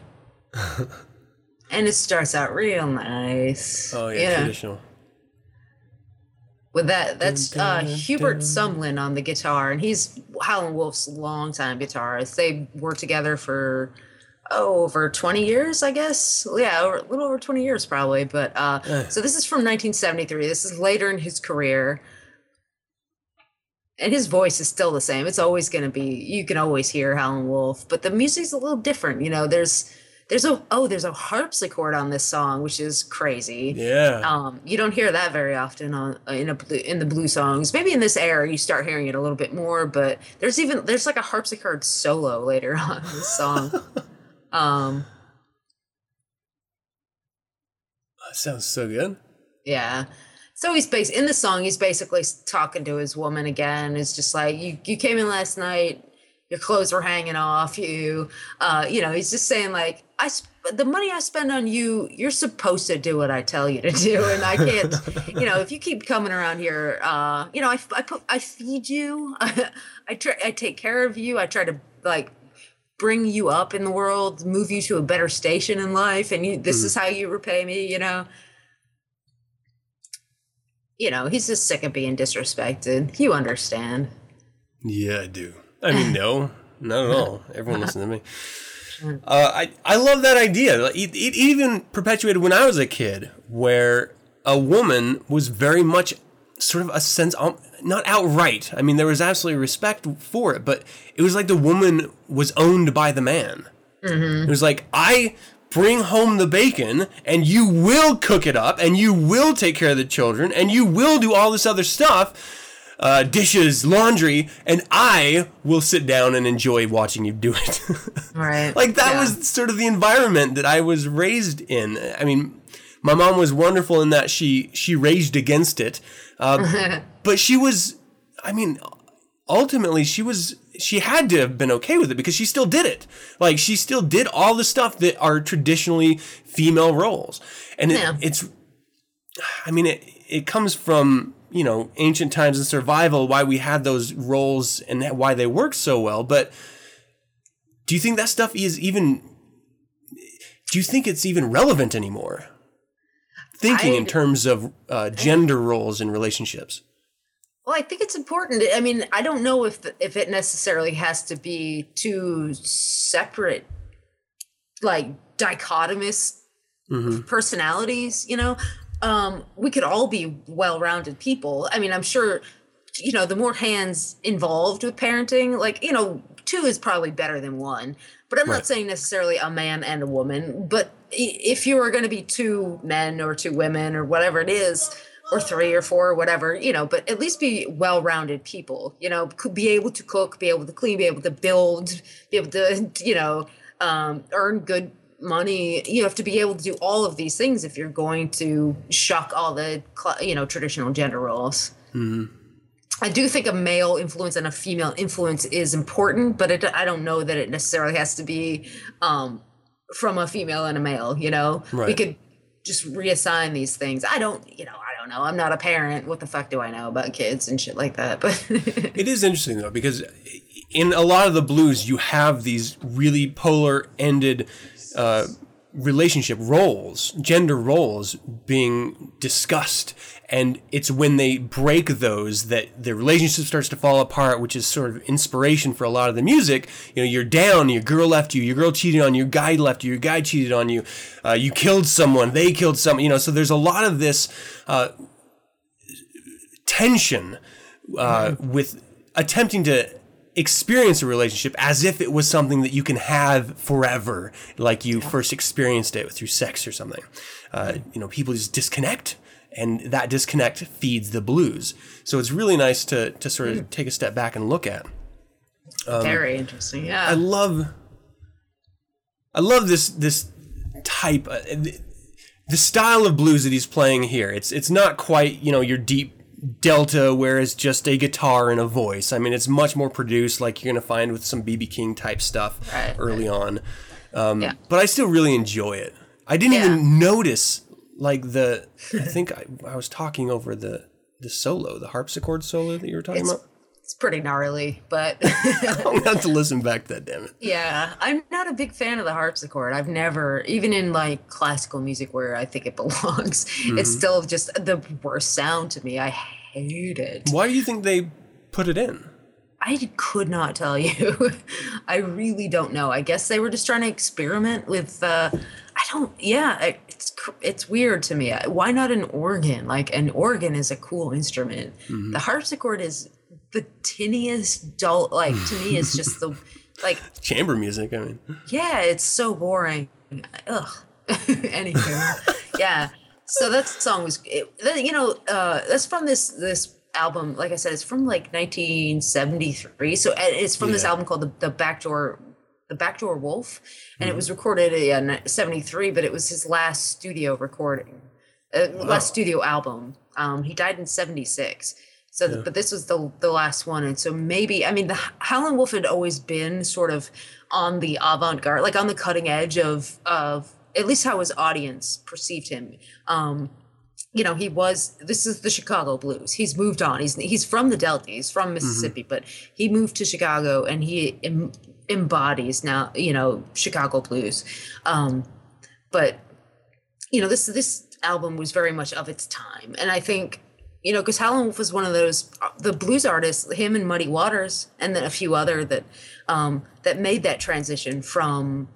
And it starts out real nice. Oh yeah, You know, traditional. with that that's uh Hubert. Sumlin on the guitar, and he's Howlin' Wolf's longtime guitarist. They worked together for oh over 20 years, I guess. Yeah, over, a little over 20 years probably. But uh Eh. so this is from 1973. This is later in his career. and his voice is still the same. It's always going to be. You can always hear Howlin' Wolf, but the music's a little different. You know, there's there's a oh there's a harpsichord on this song, which is crazy. Yeah. Um, you don't hear that very often on in a in the blue songs. Maybe in this era you start hearing it a little bit more, but there's even there's like a harpsichord solo later on in this song. um, That sounds so good. yeah. So he's bas- in the song. He's basically talking to his woman again. It's just like you you came in last night. Your clothes were hanging off you. Uh, you know, he's just saying like I sp- the money I spend on you. You're supposed to do what I tell you to do, and I can't. you know, if you keep coming around here, uh, you know, I, I put I feed you. I try I take care of you. I try to like bring you up in the world, move you to a better station in life, and you, this is how you repay me. You know. You know, he's just sick of being disrespected. You understand. Yeah, I do. I mean, no, not at all. Everyone listen to me. Uh, I I love that idea. It, it even perpetuated when I was a kid, where a woman was very much sort of a sense, um, not outright. I mean, there was absolutely respect for it, but it was like the woman was owned by the man. It was like I bring home the bacon, and you will cook it up, and you will take care of the children, and you will do all this other stuff uh, dishes, laundry, and I will sit down and enjoy watching you do it. Right. like that Yeah. was sort of the environment that I was raised in. I mean, my mom was wonderful in that she she raged against it, uh, but she was, I mean, ultimately she was she had to have been okay with it because she still did it. Like she still did all the stuff that are traditionally female roles, and it, it's I mean, it it comes from you know ancient times and survival, why we had those roles and why they worked so well. But do you think that stuff is even? Do you think it's even relevant anymore? Thinking in terms of uh, gender roles in relationships. Well, I think it's important. I mean, I don't know if if it necessarily has to be two separate, like dichotomous personalities. You know, um, we could all be well-rounded people. I mean, I'm sure, you know, the more hands involved with parenting, like you know, two is probably better than one. But I'm Right. not saying necessarily a man and a woman. But if you are going to be two men or two women or whatever it is, or three or four or whatever, you know, but at least be well-rounded people, you know, could be able to cook, be able to clean, be able to build, be able to, you know, um, earn good money. You have to be able to do all of these things if you're going to shuck all the, you know, traditional gender roles. I do think a male influence and a female influence is important, but it, I don't know that it necessarily has to be um, from a female and a male. You know, we could just reassign these things. I don't, you know, I don't know. I'm not a parent. What the fuck do I know about kids and shit like that? But It is interesting though because in a lot of the blues you have these really polar ended uh, relationship roles, gender roles being discussed, and it's when they break those that the relationship starts to fall apart, which is sort of inspiration for a lot of the music. You know, you're down, your girl left you, your girl cheated on you, your guy left you, your guy cheated on you, uh, you killed someone, they killed someone. You know, so there's a lot of this. Uh, tension uh, with attempting to experience a relationship as if it was something that you can have forever, like you first experienced it through sex or something. Uh, you know, people just disconnect, and that disconnect feeds the blues. So it's really nice to to sort of take a step back and look at. very interesting. Yeah. I love, I love this this type, uh, the, the style of blues that he's playing here. It's it's not quite you know your deep delta where it's just a guitar and a voice. I mean, it's much more produced, like you're gonna find with some BB King type stuff Right, early on. Um, Yeah. But I still really enjoy it. I didn't Yeah. even notice like the. I think I, I was talking over the the solo, the harpsichord solo that you were talking It's- about. It's pretty gnarly, but gonna have to listen back to that. Damn it. Yeah, I'm not a big fan of the harpsichord. I've never, even in like classical music where I think it belongs, it's Mhm. still just the worst sound to me. I hate it. Why do you think they put it in? I could not tell you. I really don't know. I guess they were just trying to experiment with. Uh, I don't. Yeah, it's it's weird to me. Why not an organ? Like an organ is a cool instrument. Mhm. The harpsichord is the tiniest dull. Like to me, it's just the like Chamber music. I mean, yeah, it's so boring. Ugh. Anywho, yeah. So that song was, it, you know, uh, that's from this this album. Like I said, it's from like 1973. So it's from this album called the, the Backdoor the Backdoor Wolf, and it was recorded in 73. But it was his last studio recording, uh, last studio album. Um, he died in 76. So, th- but this was the the last one, and so maybe I mean the Howlin' Wolf had always been sort of on the avant garde, like on the cutting edge of of at least how his audience perceived him. Um, you know, he was. This is the Chicago blues. He's moved on. He's he's from the Delta. He's from Mississippi, but he moved to Chicago, and he em, embodies now. You know, Chicago blues. Um, but you know, this this album was very much of its time, and I think you know because Howlin' Wolf was one of those the blues artists, him and Muddy Waters, and then a few other that um, that made that transition from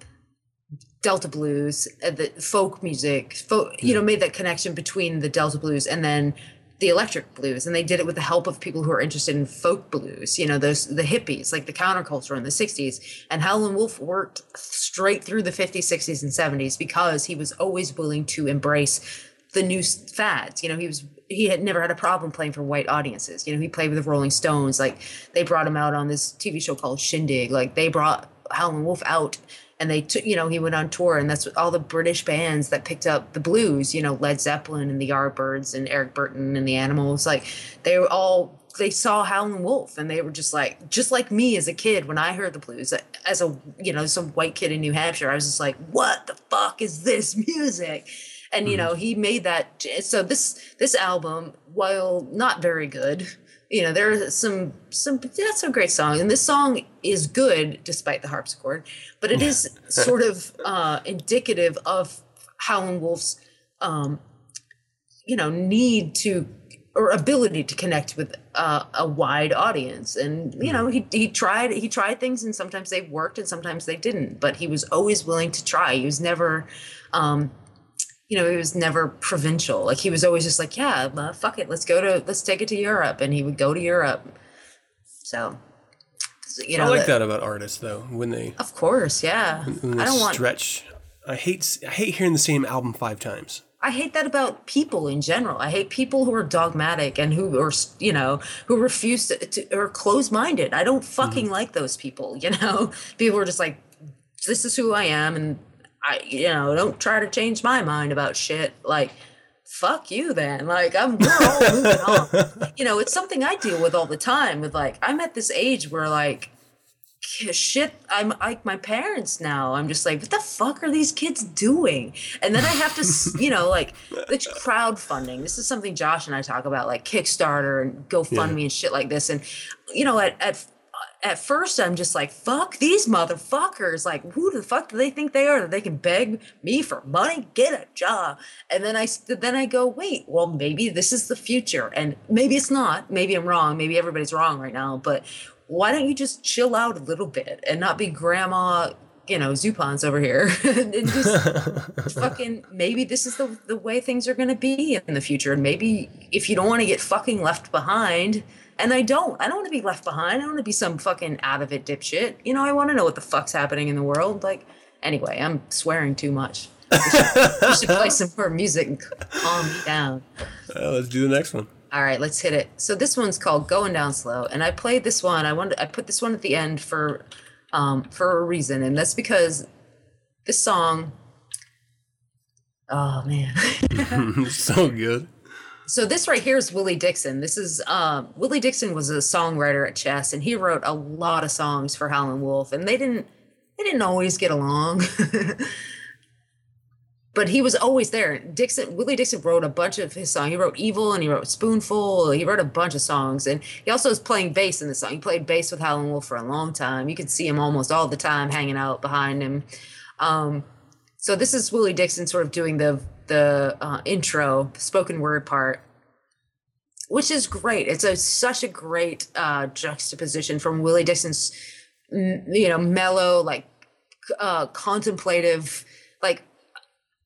Delta blues, uh, the folk music, folk, you know, made that connection between the Delta blues and then the electric blues, and they did it with the help of people who are interested in folk blues. You know, those the hippies, like the counterculture in the '60s. And Howlin' Wolf worked straight through the '50s, '60s, and '70s because he was always willing to embrace the new fads. You know, he was he had never had a problem playing for white audiences. You know, he played with the Rolling Stones. Like they brought him out on this TV show called Shindig. Like they brought Howlin' Wolf out and they took you know he went on tour and that's what all the british bands that picked up the blues you know led zeppelin and the yardbirds and eric burdon and the animals like they were all they saw howlin' wolf and they were just like just like me as a kid when i heard the blues as a you know some white kid in new hampshire i was just like what the fuck is this music and you know he made that so this this album while not very good you know there are some some that's some great songs and this song is good despite the harpsichord but it is sort of uh indicative of howlin' wolf's um you know need to or ability to connect with uh, a wide audience. And you know he, he tried he tried things and sometimes they worked and sometimes they didn't but he was always willing to try. He was never um you know, he was never provincial. Like he was always just like, yeah, uh, fuck it, let's go to, let's take it to Europe, and he would go to Europe. So, you know, I like that- that about artists though when they Of course, yeah. when they I don't want. stretch. I hate I hate hearing the same album five times. I hate that about people in general. I hate people who are dogmatic and who are, you know, who refuse to, to or closed-minded. I don't fucking like those people. You know, people are just like, this is who I am, and I, you know, don't try to change my mind about shit. Like, fuck you then. Like, I'm we're all moving on. You know, it's something I deal with all the time. With like, I'm at this age where like shit i'm like my parents now i'm just like what the fuck are these kids doing and then i have to you know like it's crowdfunding this is something josh and i talk about like kickstarter and gofundme and shit like this and you know at at at first i'm just like fuck these motherfuckers. Like who the fuck do they think they are that they can beg me for money? Get a job. And then I then i go wait well maybe this is the future. And maybe it's not. Maybe i'm wrong. Maybe everybody's wrong right now. But why don't you just chill out a little bit and not be grandma you know zupons over here and just fucking maybe this is the, the way things are going to be in the future. And maybe if you don't want to get fucking left behind and i don't i don't want to be left behind i don't want to be some fucking out of it dipshit you know i want to know what the fuck's happening in the world like anyway i'm swearing too much we should, we should play some more music and calm me down Uh, let's do the next one. all right, let's hit it. So this one's called "Going Down Slow," and I played this one. I wanted I put this one at the end for um, for a reason, and that's because this song. Oh man! so good. So this right here is Willie Dixon. This is um, Willie Dixon was a songwriter at Chess, and he wrote a lot of songs for Howlin' Wolf, and they didn't they didn't always get along. but he was always there. Dixon, Willie Dixon wrote a bunch of his songs. He wrote "Evil" and he wrote "Spoonful." He wrote a bunch of songs, and he also was playing bass in the song. He played bass with Howlin' Wolf for a long time. You could see him almost all the time hanging out behind him. Um, so this is Willie Dixon sort of doing the the uh, intro spoken word part, which is great. It's a such a great uh, juxtaposition from Willie Dixon's you know mellow like uh, contemplative like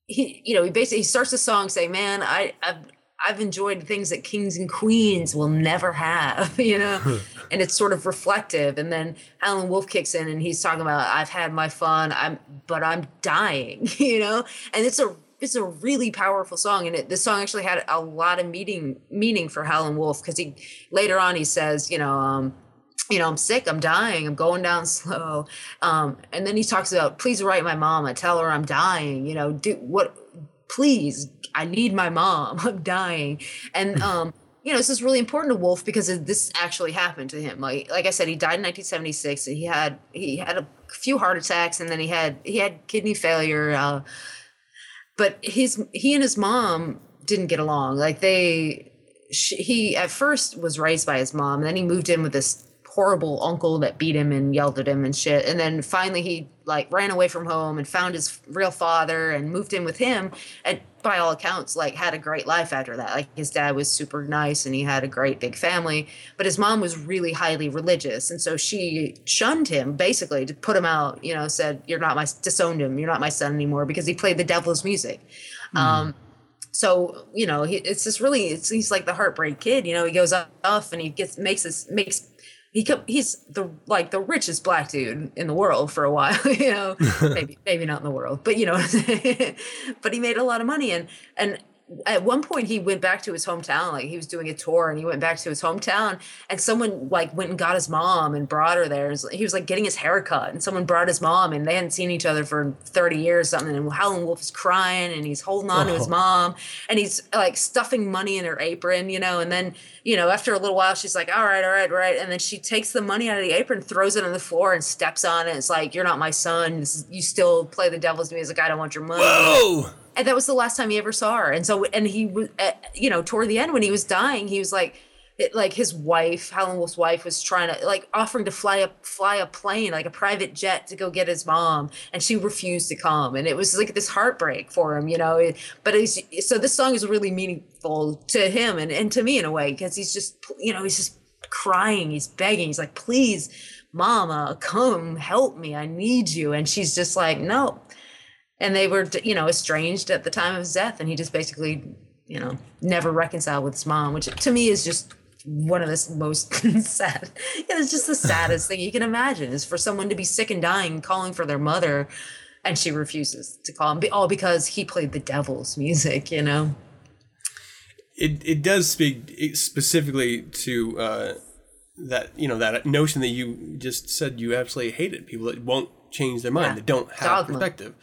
he you know he basically he starts the song saying man i i've I've enjoyed things that kings and queens will never have, you know, and it's sort of reflective. And then Howlin' Wolf kicks in and he's talking about I've had my fun, I'm but I'm dying, you know, and it's a it's a really powerful song, and it, this song actually had a lot of meaning meaning for Howlin' Wolf because he later on he says, you know, um, you know, I'm sick, I'm dying, I'm going down slow, um, and then he talks about please write my mama, tell her I'm dying, you know, do what, please, I need my mom, I'm dying, and um. You know, this is really important to Wolf because it- this actually happened to him. Like, like I said, he died in 1976. And he had he had a few heart attacks, and then he had he had kidney failure. Uh, but his he and his mom didn't get along. Like they sh he at first was raised by his mom and then he moved in with this horrible uncle that beat him and yelled at him and shit. And then finally he like ran away from home and found his real father and moved in with him. And by all accounts like had a great life after that. Like his dad was super nice and he had a great big family but his mom was really highly religious. And so she shunned him basically to put him out you know said you're not my disowned him. You're not my son anymore because he played the devil's music. Um so you know he, it's just really it's, he's like the heartbreak kid you know he goes off and he gets makes this makes he co- he's the like the richest black dude in the world for a while you know? Maybe maybe not in the world but you know but he made a lot of money and and at one point he went back to his hometown like he was doing a tour and he went back to his hometown and someone like went and got his mom and brought her there. He was like getting his hair cut and someone brought his mom and they hadn't seen each other for 30 years or something. And howlin' wolf is crying and he's holding on to his Oh. mom and he's like stuffing money in her apron you know? And then you know after a little while she's like all right all right all right. And then she takes the money out of the apron throws it on the floor and steps on it. It's like you're not my son. This is, you still play the devil's music. I don't want your money. Whoa! And that was the last time he ever saw her. And so and he was uh, you know toward the end when he was dying he was like it, like his wife howlin' wolf's wife was trying to like offering to fly a fly a plane like a private jet to go get his mom. And she refused to come. And it was like this heartbreak for him you know? But it's, so this song is really meaningful to him and, and to me in a way because he's just you know he's just crying. He's begging. He's like please mama come help me. I need you. And she's just like no and they were you know estranged at the time of his death and he just basically you know never reconciled with his mom which to me is just one of the most sad it's just the saddest thing you can imagine is for someone to be sick and dying calling for their mother and she refuses to call him all because he played the devil's music you know it it does speak specifically to uh, that you know that notion that you just said you absolutely hated people that won't change their mind Yeah. that don't have Dogma. perspective.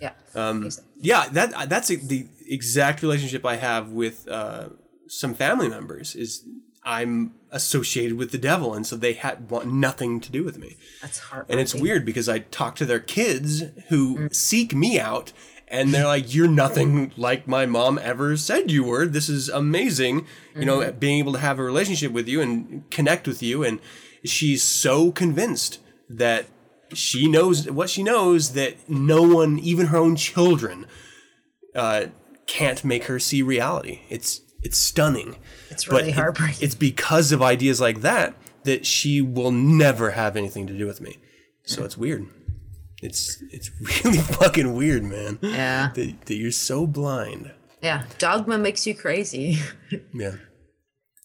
Yeah Um, yeah, that that's the exact relationship I have with uh, some family members. Is I'm associated with the devil, and so they had want nothing to do with me. that's hard And it's weird because I talk to their kids who seek me out and they're like, You're nothing like my mom ever said you were. This is amazing. You know, being able to have a relationship with you and connect with you. And she's so convinced that she knows what she knows that no one, even her own children, uh, can't make her see reality. It's it's stunning. It's really it- heartbreaking. it's because of ideas like that that she will never have anything to do with me. So it's weird. It's it's really fucking weird, man. Yeah. That, that you're so blind. yeah dogma makes you crazy Yeah.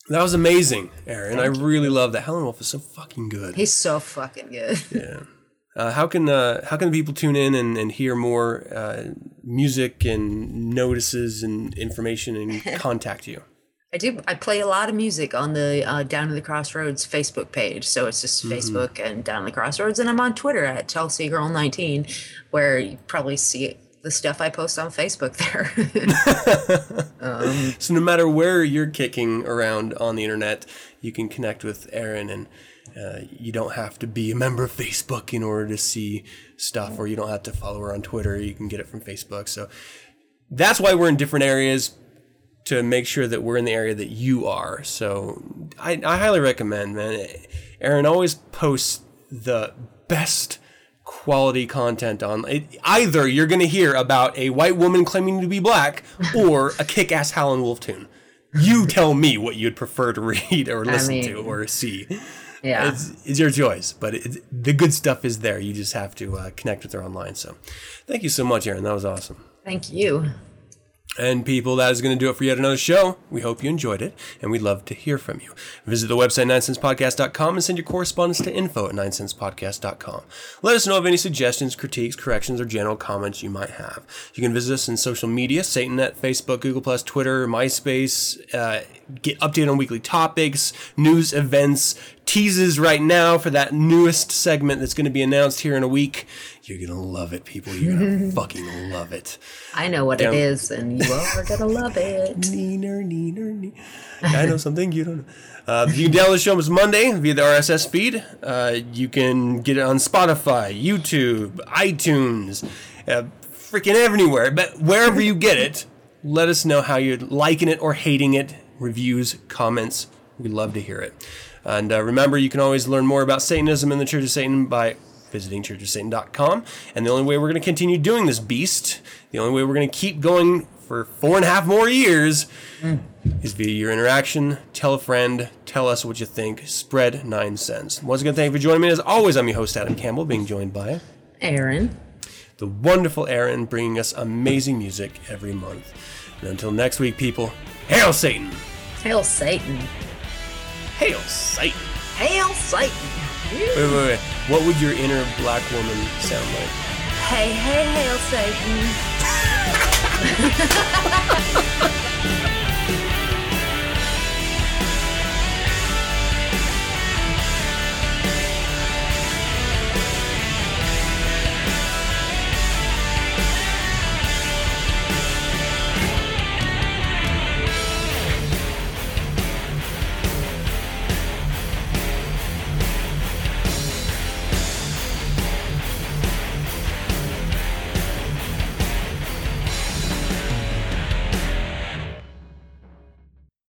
That was amazing, Aaron. I really love that. Howlin' Wolf is so fucking good. he's so fucking good Yeah. Uh, how can uh, how can people tune in and, and hear more uh, music and notices and information and contact you? I do. I play a lot of music on the uh, Down to the Crossroads Facebook page. So it's just Mhm. Facebook and Down to the Crossroads. And I'm on Twitter at Chelsea Girl 19, where you probably see the stuff I post on Facebook there. so no matter where you're kicking around on the internet, you can connect with Aaron, and uh, you don't have to be a member of Facebook in order to see stuff, or you don't have to follow her on Twitter. You can get it from Facebook. So that's why we're in different areas to make sure that we're in the area that you are. So I, I highly recommend, man. Aaron always posts the best quality content on it. Either you're going to hear about a white woman claiming to be black or a kick-ass Howlin' Wolf tune. You tell me what you'd prefer to read or I listen mean, to or see. Yeah. It's, it's your choice, but it, the good stuff is there. You just have to uh, connect with her online. So thank you so much, Aaron. That was awesome. Thank you. And people, that is going to do it for yet another show. We hope you enjoyed it, and we'd love to hear from you. Visit the website 9sensepodcast.com and send your correspondence to info at 9sensepodcast.com. Let us know of any suggestions, critiques, corrections, or general comments you might have. You can visit us in social media, SatanNet, Facebook, Google+, Twitter, MySpace, uh, get updated on weekly topics, news, events, teases right now for that newest segment that's going to be announced here in a week. You're going to love it, people. You're going to fucking love it. I know what Down- it is, and you are gonna love it. Neener, neener, nee. I know something you don't know. Uh, you can download the show on Monday via the RSS feed. Uh, you can get it on Spotify, YouTube, iTunes, uh, freaking everywhere. But wherever you get it, let us know how you're liking it or hating it. Reviews, comments. We love to hear it. And uh, remember, you can always learn more about Satanism and the Church of Satan by visiting churchofsatan.com. And the only way we're going to continue doing this beast, the only way we're going to keep going for four and a half more years, is via your interaction. Tell a friend, tell us what you think, spread nine sense. Once again, thank you for joining me. As always, I'm your host, Adam Campbell, being joined by Aaron. the wonderful Aaron, bringing us amazing music every month. And until next week, people, hail Satan! Hail Satan. Hail Satan! Hail Satan. Wait, wait, wait. What would your inner black woman sound like? Hey, hey, hail Satan.